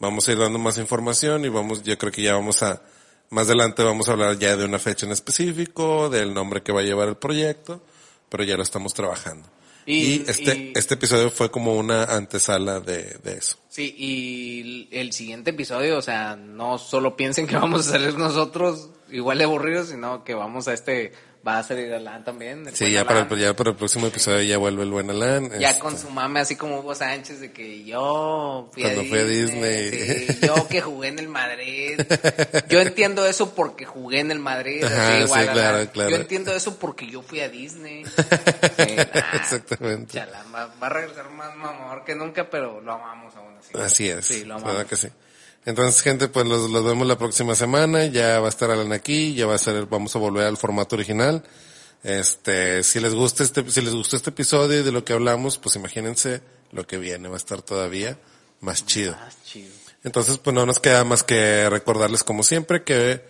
vamos a ir dando más información y vamos, yo creo que ya vamos a, más adelante vamos a hablar ya de una fecha en específico, del nombre que va a llevar el proyecto, pero ya lo estamos trabajando. Y, Y- este, y- este episodio fue como una antesala de, de eso. Sí, y el siguiente episodio, o sea, no solo piensen que vamos a salir nosotros igual de aburridos, sino que vamos a este, va a salir Alan también. el Sí, ya para, el, ya para el próximo episodio ya vuelve el buen Alan. Ya este, con su mame, así como Hugo Sánchez, de que yo fui, Cuando a, fui a Disney, Disney. sí, yo que jugué en el Madrid. Yo entiendo eso porque jugué en el Madrid. así Ajá, igual, sí, Alan. claro, claro. Yo entiendo eso porque yo fui a Disney. Sí, nah, Exactamente. chala, va, va a regresar más mamor que nunca, pero lo amamos aún así. Así es. Sí, lo ¿verdad amamos. que sí? Entonces, gente, pues los, los vemos la próxima semana. Ya va a estar Alan aquí, ya va a ser, vamos a volver al formato original. Este, si les gusta este, si les gustó este episodio y de lo que hablamos, pues imagínense lo que viene, va a estar todavía más chido. Más chido. Entonces, pues no nos queda más que recordarles como siempre que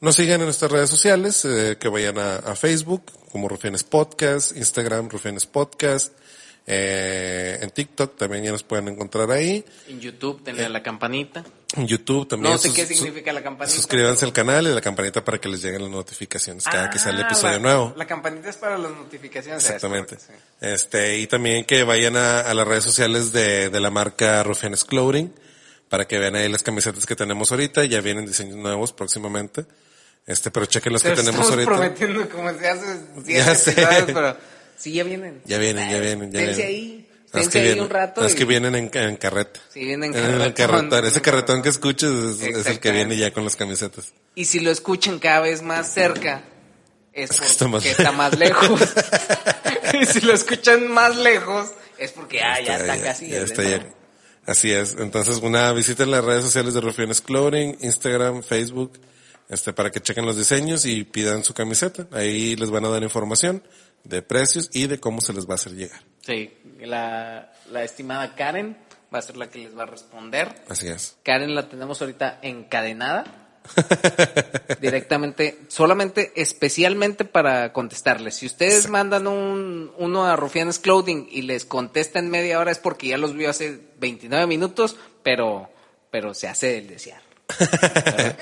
nos sigan en nuestras redes sociales, eh, que vayan a, a Facebook como Rufianes Podcast, Instagram Rufianes Podcast, eh, en TikTok también ya nos pueden encontrar ahí. En YouTube tenía la campanita. YouTube también. No sé qué significa la campanita. Suscríbanse al canal y la campanita para que les lleguen las notificaciones cada que sale Ah, episodio la- nuevo. La campanita es para las notificaciones. Exactamente. sí. Este, y también que vayan a, a las redes sociales de, de la marca Rufianes Clothing para que vean ahí las camisetas que tenemos ahorita. Ya vienen diseños nuevos próximamente. Este, pero chequen los que tenemos ahorita. prometiendo como se hace Ya siete sé. pero sí, ya vienen. Ya vienen, ya vienen, ya vienen. ahí. Es que ahí vienen, un rato. es y- que vienen en, en carreta. Sí, vienen En carretón. carretón, ese carretón que escuches es, es el que viene ya con las camisetas. Y si lo escuchan cada vez más cerca, es Es que porque está más- está más lejos. y si lo escuchan más lejos, es porque ah, ya está, casi. ya es está ya. Así es. Entonces, una visiten las redes sociales de Rufiones Clothing, Instagram, Facebook, este, para que chequen los diseños y pidan su camiseta. Ahí les van a dar información de precios y de cómo se les va a hacer llegar. Sí, la, la estimada Karen va a ser la que les va a responder. Así es. Karen la tenemos ahorita encadenada. directamente, solamente, especialmente para contestarles. Si ustedes mandan un, uno a Rufianes Clothing y les contesta en media hora es porque ya los vio hace 29 minutos, pero, pero se hace el desear.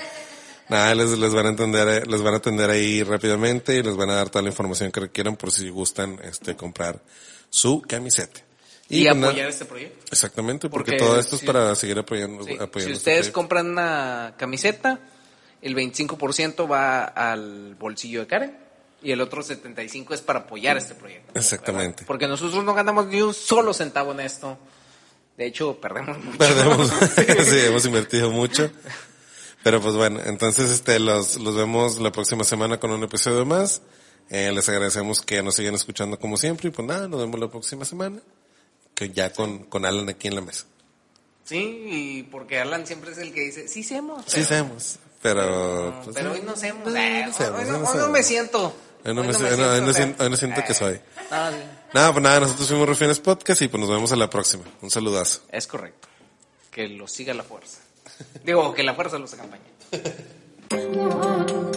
Nada, les, les van a entender, eh, les van a atender ahí rápidamente y les van a dar toda la información que requieran por si gustan, este, comprar su camiseta. Y, apoyar este proyecto. Exactamente, porque, Porque todo esto si- es para seguir apoyando, Sí, apoyando Si este ustedes compran una camiseta, el 25% va al bolsillo de Karen y el otro 75% es para apoyar este proyecto. Exactamente. ¿verdad? Porque nosotros no ganamos ni un solo centavo en esto. De hecho, perdemos mucho. Perdemos, sí, hemos invertido mucho. Pero pues bueno, entonces este los, los vemos la próxima semana con un episodio más. Eh, les agradecemos que nos sigan escuchando como siempre y pues nada, nos vemos la próxima semana. Que ya con, con Alan aquí en la mesa. Sí, y porque Alan siempre es el que dice, sí hacemos. Sí pero... Pero, pues, pero hoy no hacemos. no, eh, no hacemos, hoy, no no, hoy no hacemos. me siento. Hoy no Hoy me no hoy no siento- hoy no siento que soy. no, sí, Nada, pues nada, nosotros fuimos Rufianes Podcast y pues nos vemos a la próxima. Un saludazo. es correcto. Que lo siga la fuerza. Digo, que la fuerza los acompañe.